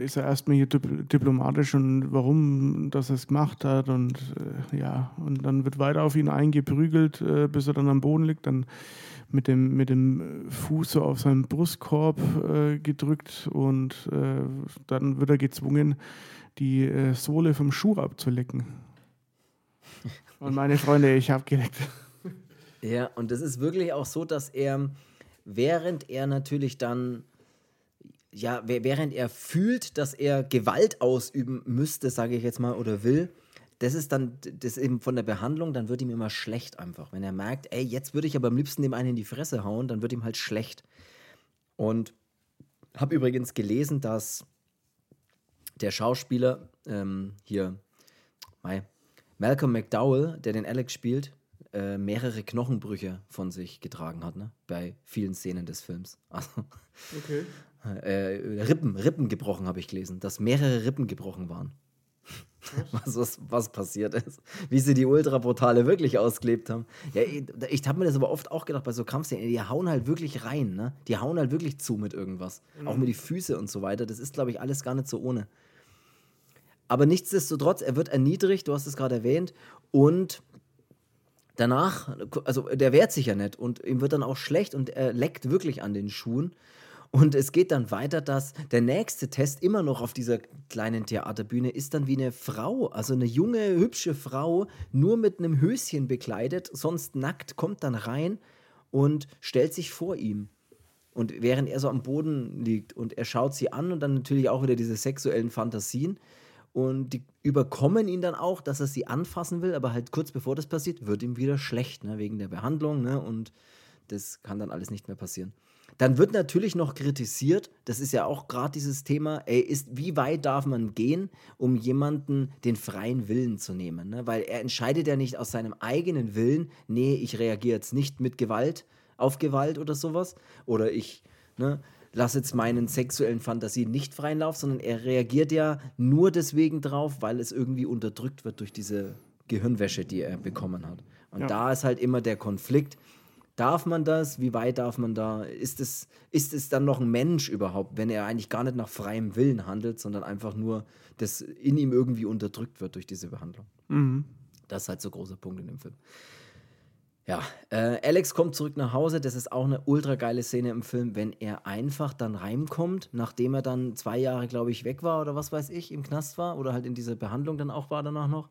ist er erstmal hier diplomatisch und warum das er es gemacht hat und äh, ja, und dann wird weiter auf ihn eingeprügelt, äh, bis er dann am Boden liegt. Dann mit dem, mit dem Fuß so auf seinen Brustkorb äh, gedrückt und äh, dann wird er gezwungen, die äh, Sohle vom Schuh abzulecken. *laughs* Und meine Freunde, ich habe geleckt. Ja, und das ist wirklich auch so, dass er, während er natürlich dann, ja, während er fühlt, dass er Gewalt ausüben müsste, sage ich jetzt mal, oder will, das ist dann, das eben von der Behandlung, dann wird ihm immer schlecht einfach. Wenn er merkt, ey, jetzt würde ich aber am liebsten dem einen in die Fresse hauen, dann wird ihm halt schlecht. Und habe übrigens gelesen, dass der Schauspieler ähm, hier, Mai, Malcolm McDowell, der den Alex spielt, äh, mehrere Knochenbrüche von sich getragen hat, ne? Bei vielen Szenen des Films. Also, okay. Äh, Rippen, Rippen gebrochen, habe ich gelesen, dass mehrere Rippen gebrochen waren. *laughs* Was, was, was, passiert ist. Wie sie die Ultraportale wirklich ausklebt haben. Ja, ich, ich habe mir das aber oft auch gedacht bei so Kampfszenen, die hauen halt wirklich rein, ne? Die hauen halt wirklich zu mit irgendwas. Mhm. Auch mit die Füße und so weiter. Das ist, glaube ich, alles gar nicht so ohne. Aber nichtsdestotrotz, er wird erniedrigt, du hast es gerade erwähnt, und danach, also der wehrt sich ja nicht und ihm wird dann auch schlecht und er leckt wirklich an den Schuhen. Und es geht dann weiter, dass der nächste Test immer noch auf dieser kleinen Theaterbühne ist dann wie eine Frau, also eine junge, hübsche Frau, nur mit einem Höschen bekleidet, sonst nackt, kommt dann rein und stellt sich vor ihm. Und während er so am Boden liegt und er schaut sie an und dann natürlich auch wieder diese sexuellen Fantasien. Und die überkommen ihn dann auch, dass er sie anfassen will, aber halt kurz bevor das passiert, wird ihm wieder schlecht, ne, wegen der Behandlung, ne, und das kann dann alles nicht mehr passieren. Dann wird natürlich noch kritisiert, das ist ja auch gerade dieses Thema, ey, ist, wie weit darf man gehen, um jemanden den freien Willen zu nehmen? Ne? Weil er entscheidet ja nicht aus seinem eigenen Willen, nee, ich reagiere jetzt nicht mit Gewalt auf Gewalt oder sowas, oder ich, ne, lass jetzt meinen sexuellen Fantasien nicht freien Lauf, sondern er reagiert ja nur deswegen drauf, weil es irgendwie unterdrückt wird durch diese Gehirnwäsche, die er bekommen hat. Und ja. da ist halt immer der Konflikt, Darf man das? Wie weit darf man da? Ist es, ist es dann noch ein Mensch überhaupt, wenn er eigentlich gar nicht nach freiem Willen handelt, sondern einfach nur das in ihm irgendwie unterdrückt wird durch diese Behandlung? Mhm. Das ist halt so ein großer Punkt in dem Film. Ja, äh, Alex kommt zurück nach Hause. Das ist auch eine ultra geile Szene im Film, wenn er einfach dann reinkommt, nachdem er dann zwei Jahre, glaube ich, weg war oder was weiß ich, im Knast war oder halt in dieser Behandlung dann auch war danach noch.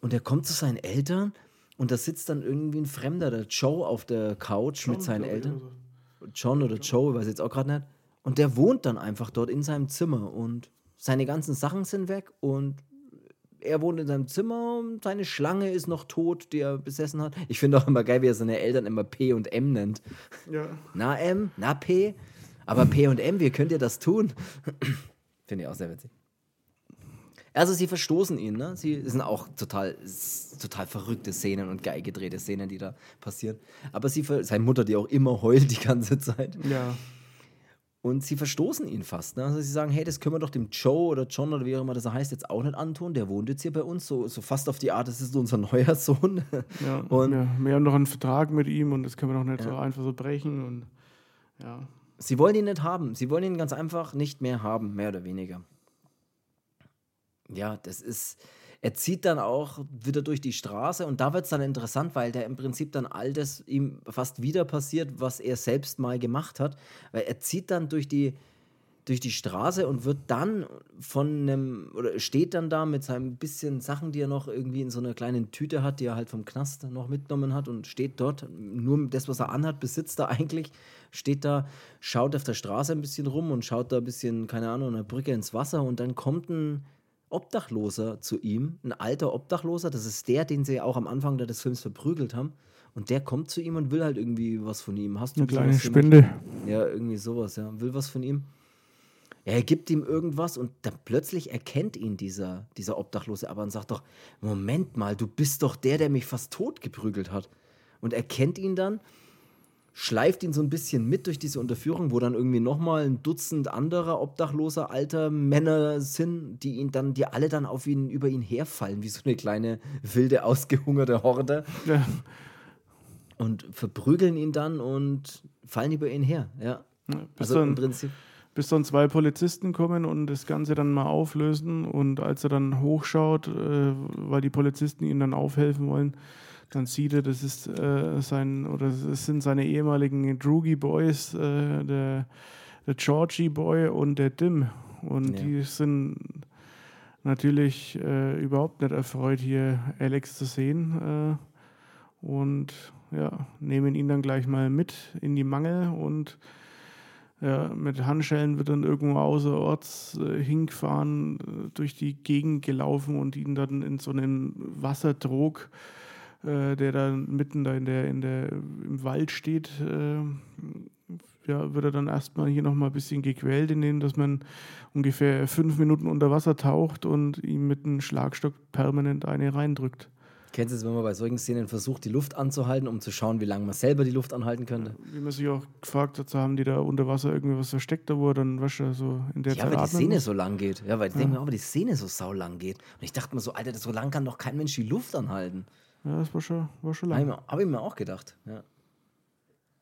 Und er kommt zu seinen Eltern und da sitzt dann irgendwie ein Fremder, der Joe, auf der Couch John, mit seinen Eltern. Also. John oder Joe, ich weiß jetzt auch gerade nicht. Und der wohnt dann einfach dort in seinem Zimmer und seine ganzen Sachen sind weg und er wohnt in seinem Zimmer und seine Schlange ist noch tot, die er besessen hat. Ich finde auch immer geil, wie er seine Eltern immer P und M nennt. Ja. Na M, na P, aber P und M, wie könnt ihr das tun? *clears throat* finde ich auch sehr witzig. Also sie verstoßen ihn, ne? Sie sind auch total, total verrückte Szenen und geil gedrehte Szenen, die da passieren. Aber sie, seine Mutter, die auch immer heult die ganze Zeit. Ja. Und sie verstoßen ihn fast. Ne? Also sie sagen, hey, das können wir doch dem Joe oder John oder wie auch immer das heißt, jetzt auch nicht antun. Der wohnt jetzt hier bei uns, so, so fast auf die Art, das ist unser neuer Sohn. Ja, *laughs* und ja, wir haben doch einen Vertrag mit ihm und das können wir doch nicht ja. so einfach so brechen. Und, ja. Sie wollen ihn nicht haben. Sie wollen ihn ganz einfach nicht mehr haben, mehr oder weniger ja, das ist, er zieht dann auch wieder durch die Straße und da wird es dann interessant, weil der im Prinzip dann all das ihm fast wieder passiert, was er selbst mal gemacht hat. Weil er zieht dann durch die, durch die Straße und wird dann von einem, oder steht dann da mit seinem bisschen Sachen, die er noch irgendwie in so einer kleinen Tüte hat, die er halt vom Knast noch mitgenommen hat und steht dort, nur das, was er anhat, besitzt er eigentlich, steht da, schaut auf der Straße ein bisschen rum und schaut da ein bisschen, keine Ahnung, eine Brücke ins Wasser und dann kommt ein Obdachloser zu ihm, ein alter Obdachloser, das ist der, den sie auch am Anfang des Films verprügelt haben. Und der kommt zu ihm und will halt irgendwie was von ihm. Hast du eine kleine Spende? Ja, irgendwie sowas, ja. Will was von ihm. Er gibt ihm irgendwas und dann plötzlich erkennt ihn dieser, dieser Obdachlose aber und sagt doch, Moment mal, du bist doch der, der mich fast tot geprügelt hat. Und erkennt ihn dann, schleift ihn so ein bisschen mit durch diese Unterführung, wo dann irgendwie nochmal ein Dutzend anderer obdachloser alter Männer sind, die ihn dann, die alle dann auf ihn, über ihn herfallen, wie so eine kleine wilde, ausgehungerte Horde. Ja. Und verprügeln ihn dann und fallen über ihn her, ja. ja also im Prinzip bis dann zwei Polizisten kommen und das Ganze dann mal auflösen. Und als er dann hochschaut, äh, weil die Polizisten ihm dann aufhelfen wollen, dann sieht er, das ist äh, sein oder das sind seine ehemaligen Droogie Boys, äh, der, der Georgie Boy und der Dim. Und ja. die sind natürlich äh, überhaupt nicht erfreut, hier Alex zu sehen. Äh, und ja, nehmen ihn dann gleich mal mit in die Mangel und ja, mit Handschellen wird dann irgendwo außerorts äh, hingefahren, äh, durch die Gegend gelaufen und ihn dann in so einen Wassertrog, äh, der dann mitten da in der, in der, im Wald steht, äh, ja, wird er dann erstmal hier nochmal ein bisschen gequält, indem dass man ungefähr fünf Minuten unter Wasser taucht und ihm mit einem Schlagstock permanent eine reindrückt. Kennst du es, wenn man bei solchen Szenen versucht, die Luft anzuhalten, um zu schauen, wie lange man selber die Luft anhalten könnte? Wie man sich auch gefragt hat, haben die da unter Wasser irgendwie was versteckt, da wo er dann weißt du, so in der ja, Zeit. Ja, weil die Szene muss. so lang geht. Ja, weil ich ja. denke mir, aber die Szene so sau lang geht. Und ich dachte mir so, Alter, so lang kann doch kein Mensch die Luft anhalten. Ja, das war schon, war schon lang. Habe ich, hab ich mir auch gedacht, ja.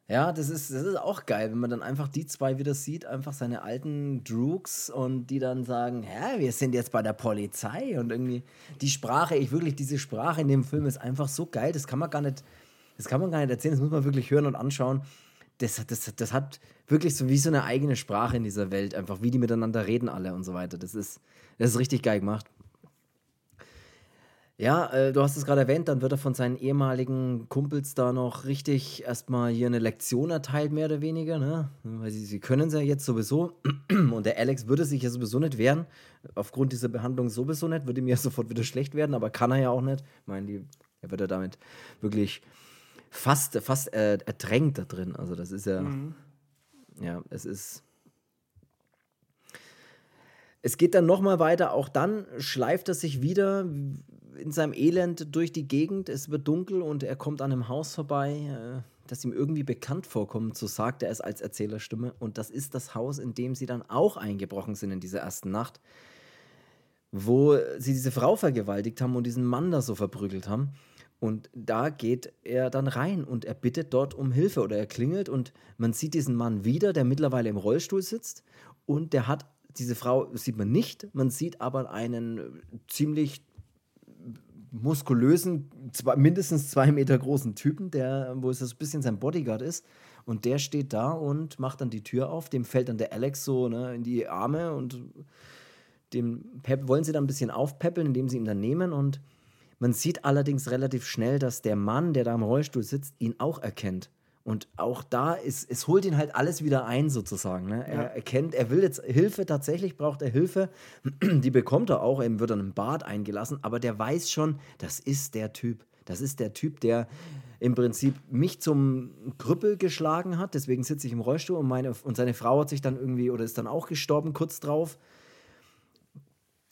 Ja, das ist, das ist auch geil, wenn man dann einfach die zwei wieder sieht, einfach seine alten Droogs und die dann sagen, hä, wir sind jetzt bei der Polizei und irgendwie die Sprache, ich wirklich, diese Sprache in dem Film ist einfach so geil, das kann man gar nicht, das kann man gar nicht erzählen, das muss man wirklich hören und anschauen. Das, das, das hat wirklich so wie so eine eigene Sprache in dieser Welt, einfach wie die miteinander reden alle und so weiter. Das ist, das ist richtig geil gemacht. Ja, äh, du hast es gerade erwähnt, dann wird er von seinen ehemaligen Kumpels da noch richtig erstmal hier eine Lektion erteilt, mehr oder weniger, ne? Weil sie, sie können es ja jetzt sowieso. *clears throat* Und der Alex würde sich ja sowieso nicht wehren. Aufgrund dieser Behandlung sowieso nicht, würde mir ja *laughs* sofort wieder schlecht werden, aber kann er ja auch nicht. Ich meine, die, er wird ja damit wirklich fast, fast äh, ertränkt da drin. Also das ist ja. Mhm. Ja, es ist. Es geht dann nochmal weiter, auch dann schleift er sich wieder in seinem Elend durch die Gegend. Es wird dunkel und er kommt an einem Haus vorbei, äh, das ihm irgendwie bekannt vorkommt, so sagt er es als Erzählerstimme. Und das ist das Haus, in dem sie dann auch eingebrochen sind in dieser ersten Nacht, wo sie diese Frau vergewaltigt haben und diesen Mann da so verprügelt haben. Und da geht er dann rein und er bittet dort um Hilfe oder er klingelt und man sieht diesen Mann wieder, der mittlerweile im Rollstuhl sitzt und der hat diese Frau sieht man nicht, man sieht aber einen ziemlich muskulösen, zwei, mindestens zwei Meter großen Typen, der, wo es so ein bisschen sein Bodyguard ist. Und der steht da und macht dann die Tür auf. Dem fällt dann der Alex so ne, in die Arme und dem Pep wollen sie dann ein bisschen aufpäppeln, indem sie ihn dann nehmen. Und man sieht allerdings relativ schnell, dass der Mann, der da im Rollstuhl sitzt, ihn auch erkennt. Und auch da ist, es holt ihn halt alles wieder ein, sozusagen. Ne? Er erkennt, er will jetzt Hilfe, tatsächlich braucht er Hilfe. *clears throat* Die bekommt er auch, ihm wird dann im Bad eingelassen, aber der weiß schon, das ist der Typ. Das ist der Typ, der im Prinzip mich zum Krüppel geschlagen hat. Deswegen sitze ich im Rollstuhl und, meine, und seine Frau hat sich dann irgendwie oder ist dann auch gestorben kurz drauf.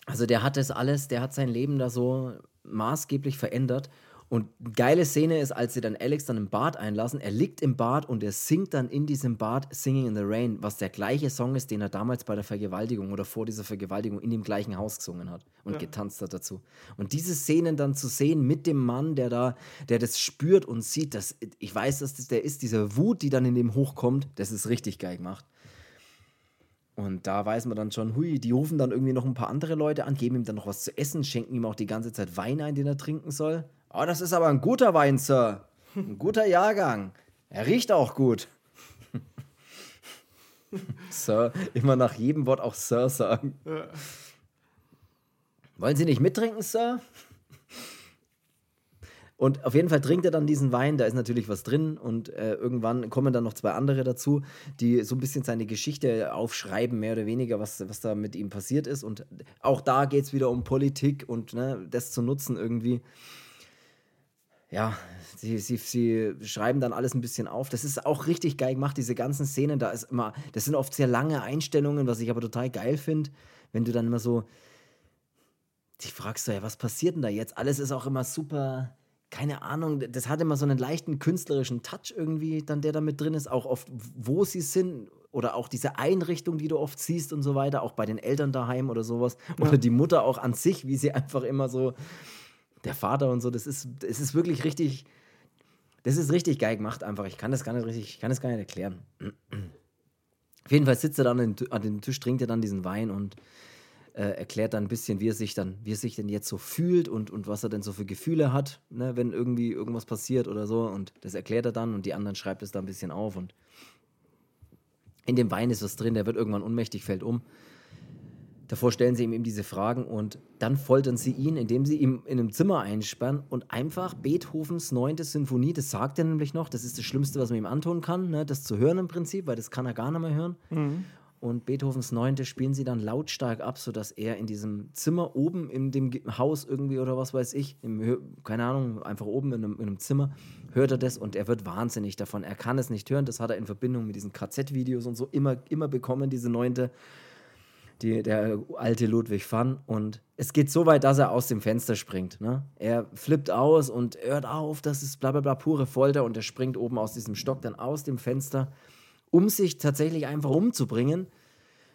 Also der hat das alles, der hat sein Leben da so maßgeblich verändert. Und geile Szene ist, als sie dann Alex dann im Bad einlassen. Er liegt im Bad und er singt dann in diesem Bad Singing in the Rain, was der gleiche Song ist, den er damals bei der Vergewaltigung oder vor dieser Vergewaltigung in dem gleichen Haus gesungen hat und ja. getanzt hat dazu. Und diese Szenen dann zu sehen mit dem Mann, der da, der das spürt und sieht, dass ich weiß, dass das der ist, diese Wut, die dann in dem hochkommt, das ist richtig geil gemacht. Und da weiß man dann schon, hui, die rufen dann irgendwie noch ein paar andere Leute an, geben ihm dann noch was zu essen, schenken ihm auch die ganze Zeit Wein ein, den er trinken soll. Oh, das ist aber ein guter Wein, Sir. Ein guter Jahrgang. Er riecht auch gut. *laughs* Sir, immer nach jedem Wort auch Sir sagen. Ja. Wollen Sie nicht mittrinken, Sir? Und auf jeden Fall trinkt er dann diesen Wein, da ist natürlich was drin und äh, irgendwann kommen dann noch zwei andere dazu, die so ein bisschen seine Geschichte aufschreiben, mehr oder weniger, was, was da mit ihm passiert ist. Und auch da geht es wieder um Politik und ne, das zu nutzen irgendwie ja, sie, sie, sie schreiben dann alles ein bisschen auf. Das ist auch richtig geil gemacht, diese ganzen Szenen. Da ist immer, das sind oft sehr lange Einstellungen, was ich aber total geil finde, wenn du dann immer so, dich fragst, ja, was passiert denn da jetzt? Alles ist auch immer super, keine Ahnung, das hat immer so einen leichten künstlerischen Touch irgendwie, dann der da mit drin ist, auch oft, wo sie sind oder auch diese Einrichtung, die du oft siehst und so weiter, auch bei den Eltern daheim oder sowas. Ja. Oder die Mutter auch an sich, wie sie einfach immer so, der Vater und so, das ist, das ist wirklich richtig, das ist richtig geil gemacht einfach. Ich kann das gar nicht richtig, ich kann das gar nicht erklären. Auf jeden Fall sitzt er dann an dem Tisch, trinkt er dann diesen Wein und äh, erklärt dann ein bisschen, wie er sich dann, wie er sich denn jetzt so fühlt und, und was er denn so für Gefühle hat, ne, wenn irgendwie irgendwas passiert oder so. Und das erklärt er dann und die anderen schreibt es da ein bisschen auf. Und in dem Wein ist was drin, der wird irgendwann ohnmächtig, fällt um. Davor stellen sie ihm eben diese Fragen und dann foltern sie ihn, indem sie ihn in einem Zimmer einsperren und einfach Beethovens neunte Sinfonie, das sagt er nämlich noch, das ist das Schlimmste, was man ihm antun kann, ne, das zu hören im Prinzip, weil das kann er gar nicht mehr hören. Mhm. Und Beethovens neunte spielen sie dann lautstark ab, sodass er in diesem Zimmer oben in dem Haus irgendwie oder was weiß ich, im, keine Ahnung, einfach oben in einem, in einem Zimmer, hört er das und er wird wahnsinnig davon. Er kann es nicht hören, das hat er in Verbindung mit diesen KZ-Videos und so immer, immer bekommen, diese neunte die, der alte Ludwig van. Und es geht so weit, dass er aus dem Fenster springt. Ne? Er flippt aus und hört auf, das ist bla bla bla pure Folter und er springt oben aus diesem Stock dann aus dem Fenster, um sich tatsächlich einfach umzubringen.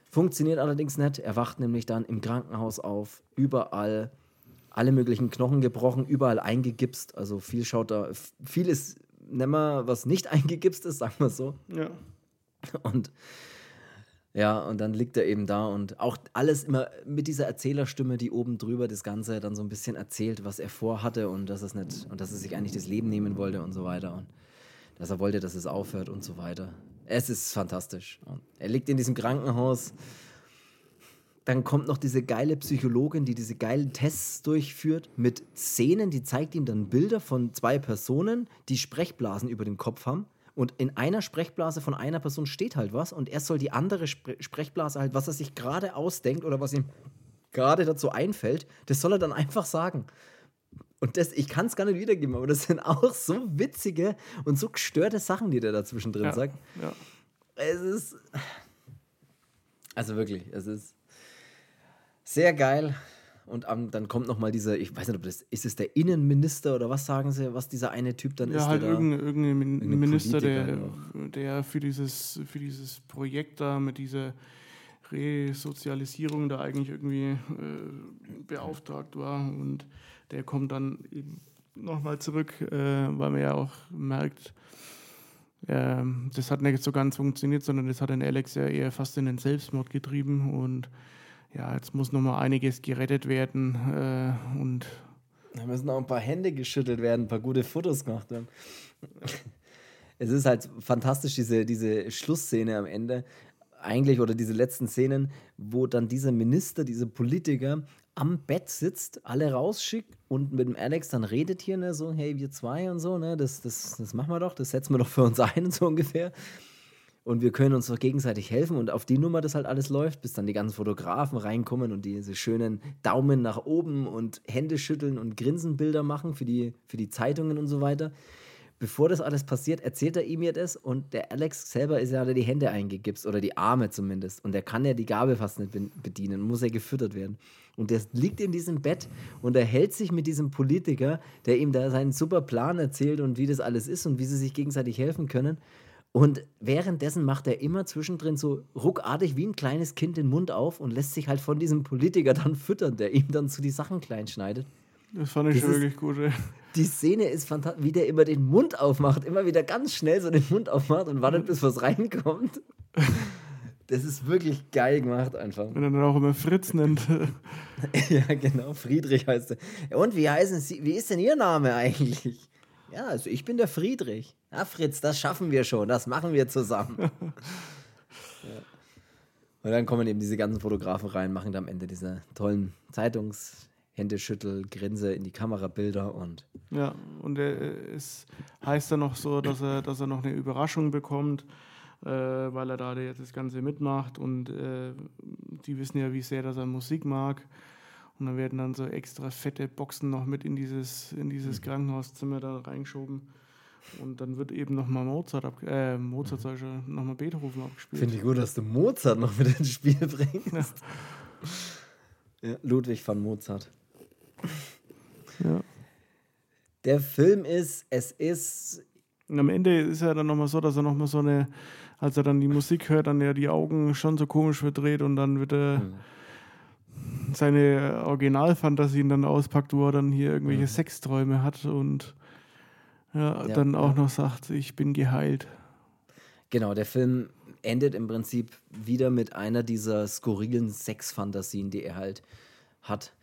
Funktioniert allerdings nicht. Er wacht nämlich dann im Krankenhaus auf, überall alle möglichen Knochen gebrochen, überall eingegipst. Also viel schaut da, viel ist nimmer, was nicht *laughs* eingegipst ist, sagen wir so. Ja. Und ja, und dann liegt er eben da und auch alles immer mit dieser Erzählerstimme, die oben drüber das Ganze dann so ein bisschen erzählt, was er vorhatte und dass es nicht und dass er sich eigentlich das Leben nehmen wollte und so weiter und dass er wollte, dass es aufhört und so weiter. Es ist fantastisch. Und er liegt in diesem Krankenhaus. Dann kommt noch diese geile Psychologin, die diese geilen Tests durchführt mit Szenen, die zeigt ihm dann Bilder von zwei Personen, die Sprechblasen über dem Kopf haben und in einer Sprechblase von einer Person steht halt was und er soll die andere Spre Sprechblase halt, was er sich gerade ausdenkt oder was ihm gerade dazu einfällt, das soll er dann einfach sagen. Und das, ich kann es gar nicht wiedergeben, aber das sind auch so witzige und so gestörte Sachen, die der dazwischen drin ja, sagt. Ja. Es ist. Also wirklich, es ist sehr geil. Und um, dann kommt noch mal dieser, ich weiß nicht, ob das ist es der Innenminister oder was sagen sie, was dieser eine Typ dann ja, ist. Ja, halt irgendein, irgendein Minister, der, der für dieses, für dieses Projekt da mit dieser Resozialisierung da eigentlich irgendwie äh, beauftragt war. Und der kommt dann eben nochmal zurück, äh, weil man ja auch merkt, äh, das hat nicht so ganz funktioniert, sondern das hat den Alex ja eher fast in den Selbstmord getrieben und ja, jetzt muss noch mal einiges gerettet werden äh, und da müssen noch ein paar Hände geschüttelt werden, ein paar gute Fotos gemacht werden. es ist halt fantastisch, diese, diese Schlussszene am Ende, eigentlich, oder diese letzten Szenen, wo dann dieser Minister, dieser Politiker am Bett sitzt, alle rausschickt und mit dem Alex dann redet hier, ne, so, hey, wir zwei und so, ne, das, das, das machen wir doch, das setzen wir doch für uns ein, *laughs* so ungefähr und wir können uns doch gegenseitig helfen und auf die Nummer das halt alles läuft, bis dann die ganzen Fotografen reinkommen und diese schönen Daumen nach oben und Hände schütteln und Grinsenbilder machen für die, für die Zeitungen und so weiter. Bevor das alles passiert, erzählt er ihm ja das und der Alex selber ist ja die Hände eingegipst oder die Arme zumindest und der kann ja die Gabel fast nicht bedienen, muss ja gefüttert werden. Und der liegt in diesem Bett und er hält sich mit diesem Politiker, der ihm da seinen super Plan erzählt und wie das alles ist und wie sie sich gegenseitig helfen können. Und währenddessen macht er immer zwischendrin so ruckartig wie ein kleines Kind den Mund auf und lässt sich halt von diesem Politiker dann füttern, der ihm dann zu die Sachen klein schneidet. Das fand ich das wirklich ist, gut, ey. Die Szene ist fantastisch, wie der immer den Mund aufmacht, immer wieder ganz schnell so den Mund aufmacht und wartet, bis was reinkommt. Das ist wirklich geil gemacht einfach. Wenn er dann auch immer Fritz nennt. *laughs* ja, genau, Friedrich heißt er. Und wie heißen Sie, wie ist denn Ihr Name eigentlich? Ja, also ich bin der Friedrich. Ja, Fritz, das schaffen wir schon, das machen wir zusammen. *laughs* ja. Und dann kommen eben diese ganzen Fotografen rein, machen am Ende diese tollen Zeitungshändeschüttel, Grinse in die Kamerabilder und. Ja, und es heißt dann noch so, dass er, dass er noch eine Überraschung bekommt, äh, weil er da jetzt das Ganze mitmacht und äh, die wissen ja, wie sehr dass er Musik mag. Und dann werden dann so extra fette Boxen noch mit in dieses, in dieses mhm. Krankenhauszimmer da reingeschoben. Und dann wird eben nochmal Mozart, ab, äh, Mozart sag ich ja, nochmal Beethoven abgespielt. Finde ich gut, dass du Mozart noch mit ins Spiel bringst. *laughs* Ja. ja Ludwig van Mozart. Ja. Der Film ist, es ist. Und am Ende ist er dann nochmal so, dass er nochmal so eine, als er dann die Musik hört, dann ja die Augen schon so komisch verdreht und dann wird er. Mhm seine Originalfantasien dann auspackt, wo er dann hier irgendwelche mhm. Sexträume hat und ja, ja, dann auch noch sagt, ich bin geheilt. Genau, der Film endet im Prinzip wieder mit einer dieser skurrilen Sexfantasien, die er halt hat.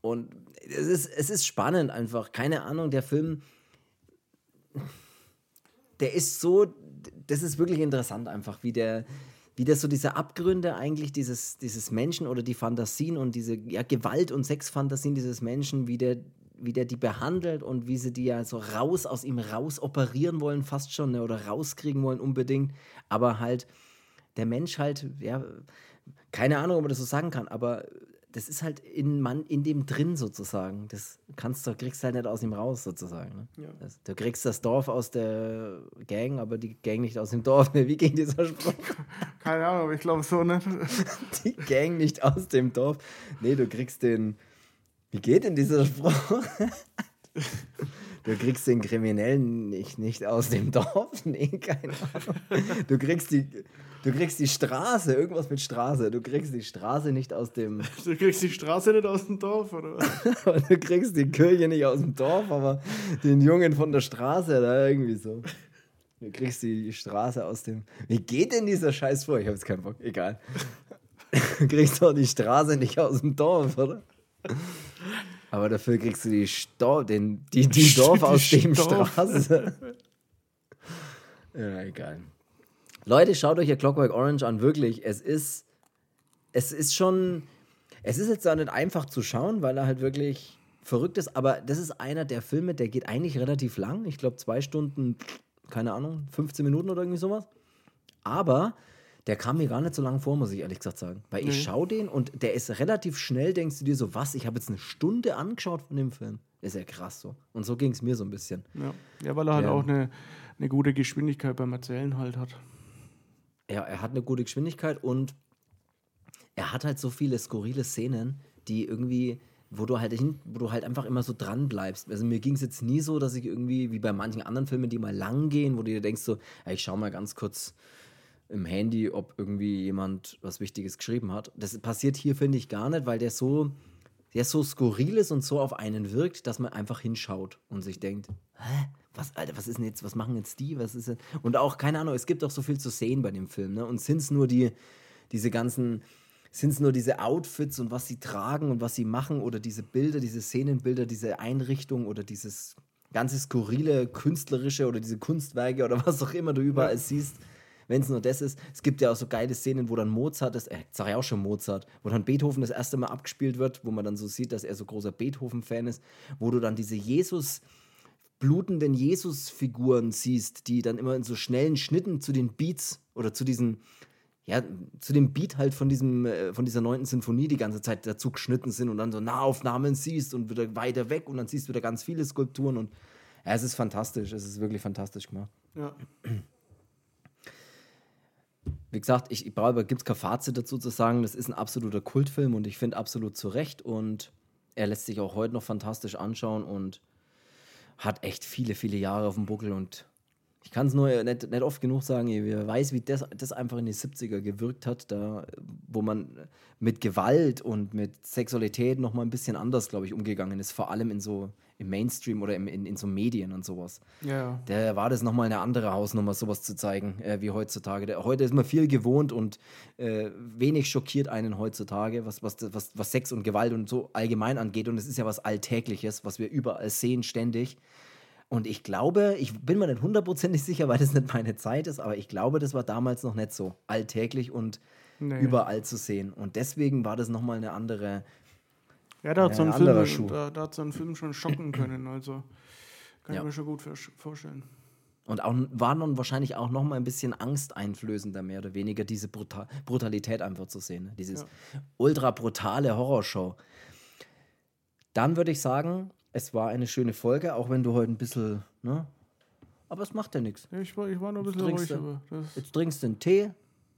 Und es ist, es ist spannend einfach. Keine Ahnung, der Film, der ist so, das ist wirklich interessant einfach, wie der, wie der so diese Abgründe eigentlich dieses, dieses Menschen oder die Fantasien und diese ja, Gewalt- und Sexfantasien dieses Menschen, wie der wie der die behandelt und wie sie die ja so raus aus ihm raus operieren wollen, fast schon, ne, oder rauskriegen wollen unbedingt. Aber halt, der Mensch halt, ja, keine Ahnung, ob man das so sagen kann, aber das ist halt in, man, in dem drin sozusagen. Das kannst du, kriegst halt nicht aus ihm raus sozusagen. Ne? Ja. Das, du kriegst das Dorf aus der Gang, aber die Gang nicht aus dem Dorf. *laughs* Wie ging dieser Spruch? Keine Ahnung, aber ich glaube so, ne? *laughs* Die Gang nicht aus dem Dorf. Nee, du kriegst den, wie geht denn dieser Spruch? Du kriegst den Kriminellen nicht, nicht aus dem Dorf. *laughs* Nee, keine Ahnung. Du kriegst, die, du kriegst die Straße, irgendwas mit Straße. Du kriegst die Straße nicht aus dem. *laughs* Du kriegst die Straße nicht aus dem Dorf, oder was? du kriegst die Kirche nicht aus dem Dorf, aber den Jungen von der Straße, da irgendwie so. Du kriegst die Straße aus dem. Wie geht denn dieser Scheiß vor? Ich hab jetzt keinen Bock. Egal. Du *laughs* kriegst doch die Straße nicht aus dem Dorf, oder? Aber dafür kriegst du die, Stor den, die, die Dorf die aus dem Straße. *laughs* ja, egal. Leute, schaut euch ja Clockwork Orange an, wirklich. Es ist, es ist schon, es ist jetzt auch nicht einfach zu schauen, weil er halt wirklich verrückt ist, aber das ist einer der Filme, der geht eigentlich relativ lang. Ich glaube, zwei Stunden, keine Ahnung, 15 Minuten oder irgendwie sowas. Aber der kam mir gar nicht so lange vor, muss ich ehrlich gesagt sagen. Weil ich schaue den und der ist relativ schnell, denkst du dir so, was, ich habe jetzt eine Stunde angeschaut von dem Film. ist ja krass so. Und so ging es mir so ein bisschen. Ja, ja weil er halt ja. auch eine, eine gute Geschwindigkeit beim Erzählen halt hat. Ja, er hat eine gute Geschwindigkeit und er hat halt so viele skurrile Szenen, die irgendwie, wo du halt, hin, wo du halt einfach immer so dran bleibst. Also mir ging es jetzt nie so, dass ich irgendwie, wie bei manchen anderen Filmen, die mal lang gehen, wo du dir denkst so, ja, ich schau mal ganz kurz im Handy, ob irgendwie jemand was Wichtiges geschrieben hat. Das passiert hier, finde ich, gar nicht, weil der so, der so skurril ist und so auf einen wirkt, dass man einfach hinschaut und sich denkt, hä? Was, Alter, was ist denn jetzt, was machen jetzt die? Was ist denn? Und auch, keine Ahnung, es gibt auch so viel zu sehen bei dem Film, ne? Und sind es nur die, diese ganzen, sind es nur diese Outfits und was sie tragen und was sie machen oder diese Bilder, diese Szenenbilder, diese Einrichtung oder dieses ganze skurrile, künstlerische oder diese Kunstwerke oder *laughs* was auch immer du überall ja. siehst wenn es nur das ist. Es gibt ja auch so geile Szenen, wo dann Mozart, das, äh, sag ich auch schon Mozart, wo dann Beethoven das erste Mal abgespielt wird, wo man dann so sieht, dass er so großer Beethoven-Fan ist, wo du dann diese Jesus- blutenden Jesus-Figuren siehst, die dann immer in so schnellen Schnitten zu den Beats oder zu diesen, ja, zu dem Beat halt von diesem, äh, von dieser neunten Sinfonie die ganze Zeit dazu geschnitten sind und dann so Nahaufnahmen siehst und wieder weiter weg und dann siehst du wieder ganz viele Skulpturen und ja, es ist fantastisch, es ist wirklich fantastisch gemacht. Ja. *clears throat* Wie gesagt, ich, ich brauche, gibt es kein Fazit dazu zu sagen. Das ist ein absoluter Kultfilm und ich finde absolut zu Recht. Und er lässt sich auch heute noch fantastisch anschauen und hat echt viele, viele Jahre auf dem Buckel. Und ich kann es nur nicht, nicht oft genug sagen, wer weiß, wie das, das einfach in die 70er gewirkt hat, da, wo man mit Gewalt und mit Sexualität noch mal ein bisschen anders, glaube ich, umgegangen ist. Vor allem in so im Mainstream oder im, in, in so Medien und sowas. Ja. Da war das nochmal eine andere Hausnummer, sowas zu zeigen, äh, wie heutzutage. Der, heute ist man viel gewohnt und äh, wenig schockiert einen heutzutage, was, was, was, was Sex und Gewalt und so allgemein angeht. Und es ist ja was Alltägliches, was wir überall sehen, ständig. Und ich glaube, ich bin mir nicht hundertprozentig sicher, weil das nicht meine Zeit ist, aber ich glaube, das war damals noch nicht so alltäglich und nee. überall zu sehen. Und deswegen war das nochmal eine andere ja, da hat, so ein Film, da, da, hat so ein Film schon schocken *clears throat* können, also kann ja. ich mir schon gut vorstellen. Und auch, war dann wahrscheinlich auch noch mal ein bisschen angsteinflößender, mehr oder weniger, diese Brutal Brutalität einfach zu sehen. Ne? Dieses ja. ultra brutale Horrorshow. Dann würde ich sagen, es war eine schöne Folge, auch wenn du heute ein bisschen, ne? Aber es macht ja nichts. Ich war, ich war nur ein bisschen ruhig. Du, jetzt trinkst du einen Tee,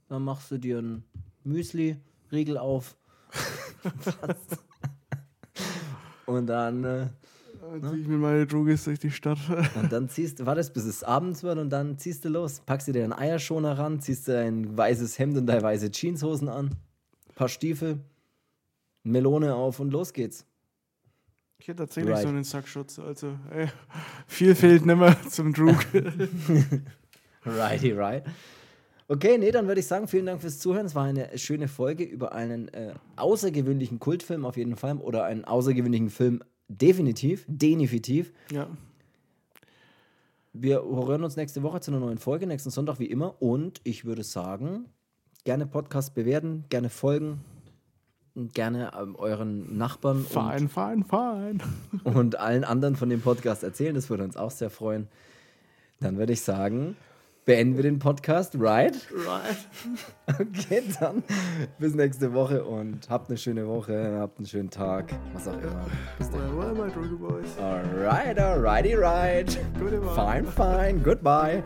dann machst du dir ein Müsli, Riegel auf. *laughs* Und dann. Äh, dann ne? ziehe ich mir meine Drogis durch die Stadt. und dann ziehst du, wartest bis es abends wird und dann ziehst du los. Packst du dir einen Eierschoner ran, ziehst du ein weißes Hemd und deine weiße Jeanshosen an, paar Stiefel, Melone auf und los geht's. Ich hätte tatsächlich right. so einen Sackschutz. Also, ey, viel fehlt nimmer zum Drug. *laughs* Righty, right. Okay, nee, dann würde ich sagen, vielen Dank fürs Zuhören. Es war eine schöne Folge über einen äh, außergewöhnlichen Kultfilm auf jeden Fall oder einen außergewöhnlichen Film definitiv, definitiv. Ja. Wir hören uns nächste Woche zu einer neuen Folge, nächsten Sonntag wie immer. Und ich würde sagen, gerne Podcast bewerten, gerne folgen, gerne ähm, euren Nachbarn fein, und, fein, fein. *laughs* und allen anderen von dem Podcast erzählen. Das würde uns auch sehr freuen. Dann würde ich sagen, beenden wir den Podcast, right? Right. *laughs* Okay, dann bis nächste Woche und habt eine schöne Woche, habt einen schönen Tag, was auch immer. Bis dann. Alright, alrighty, right. Goodbye. Fine, fine, goodbye.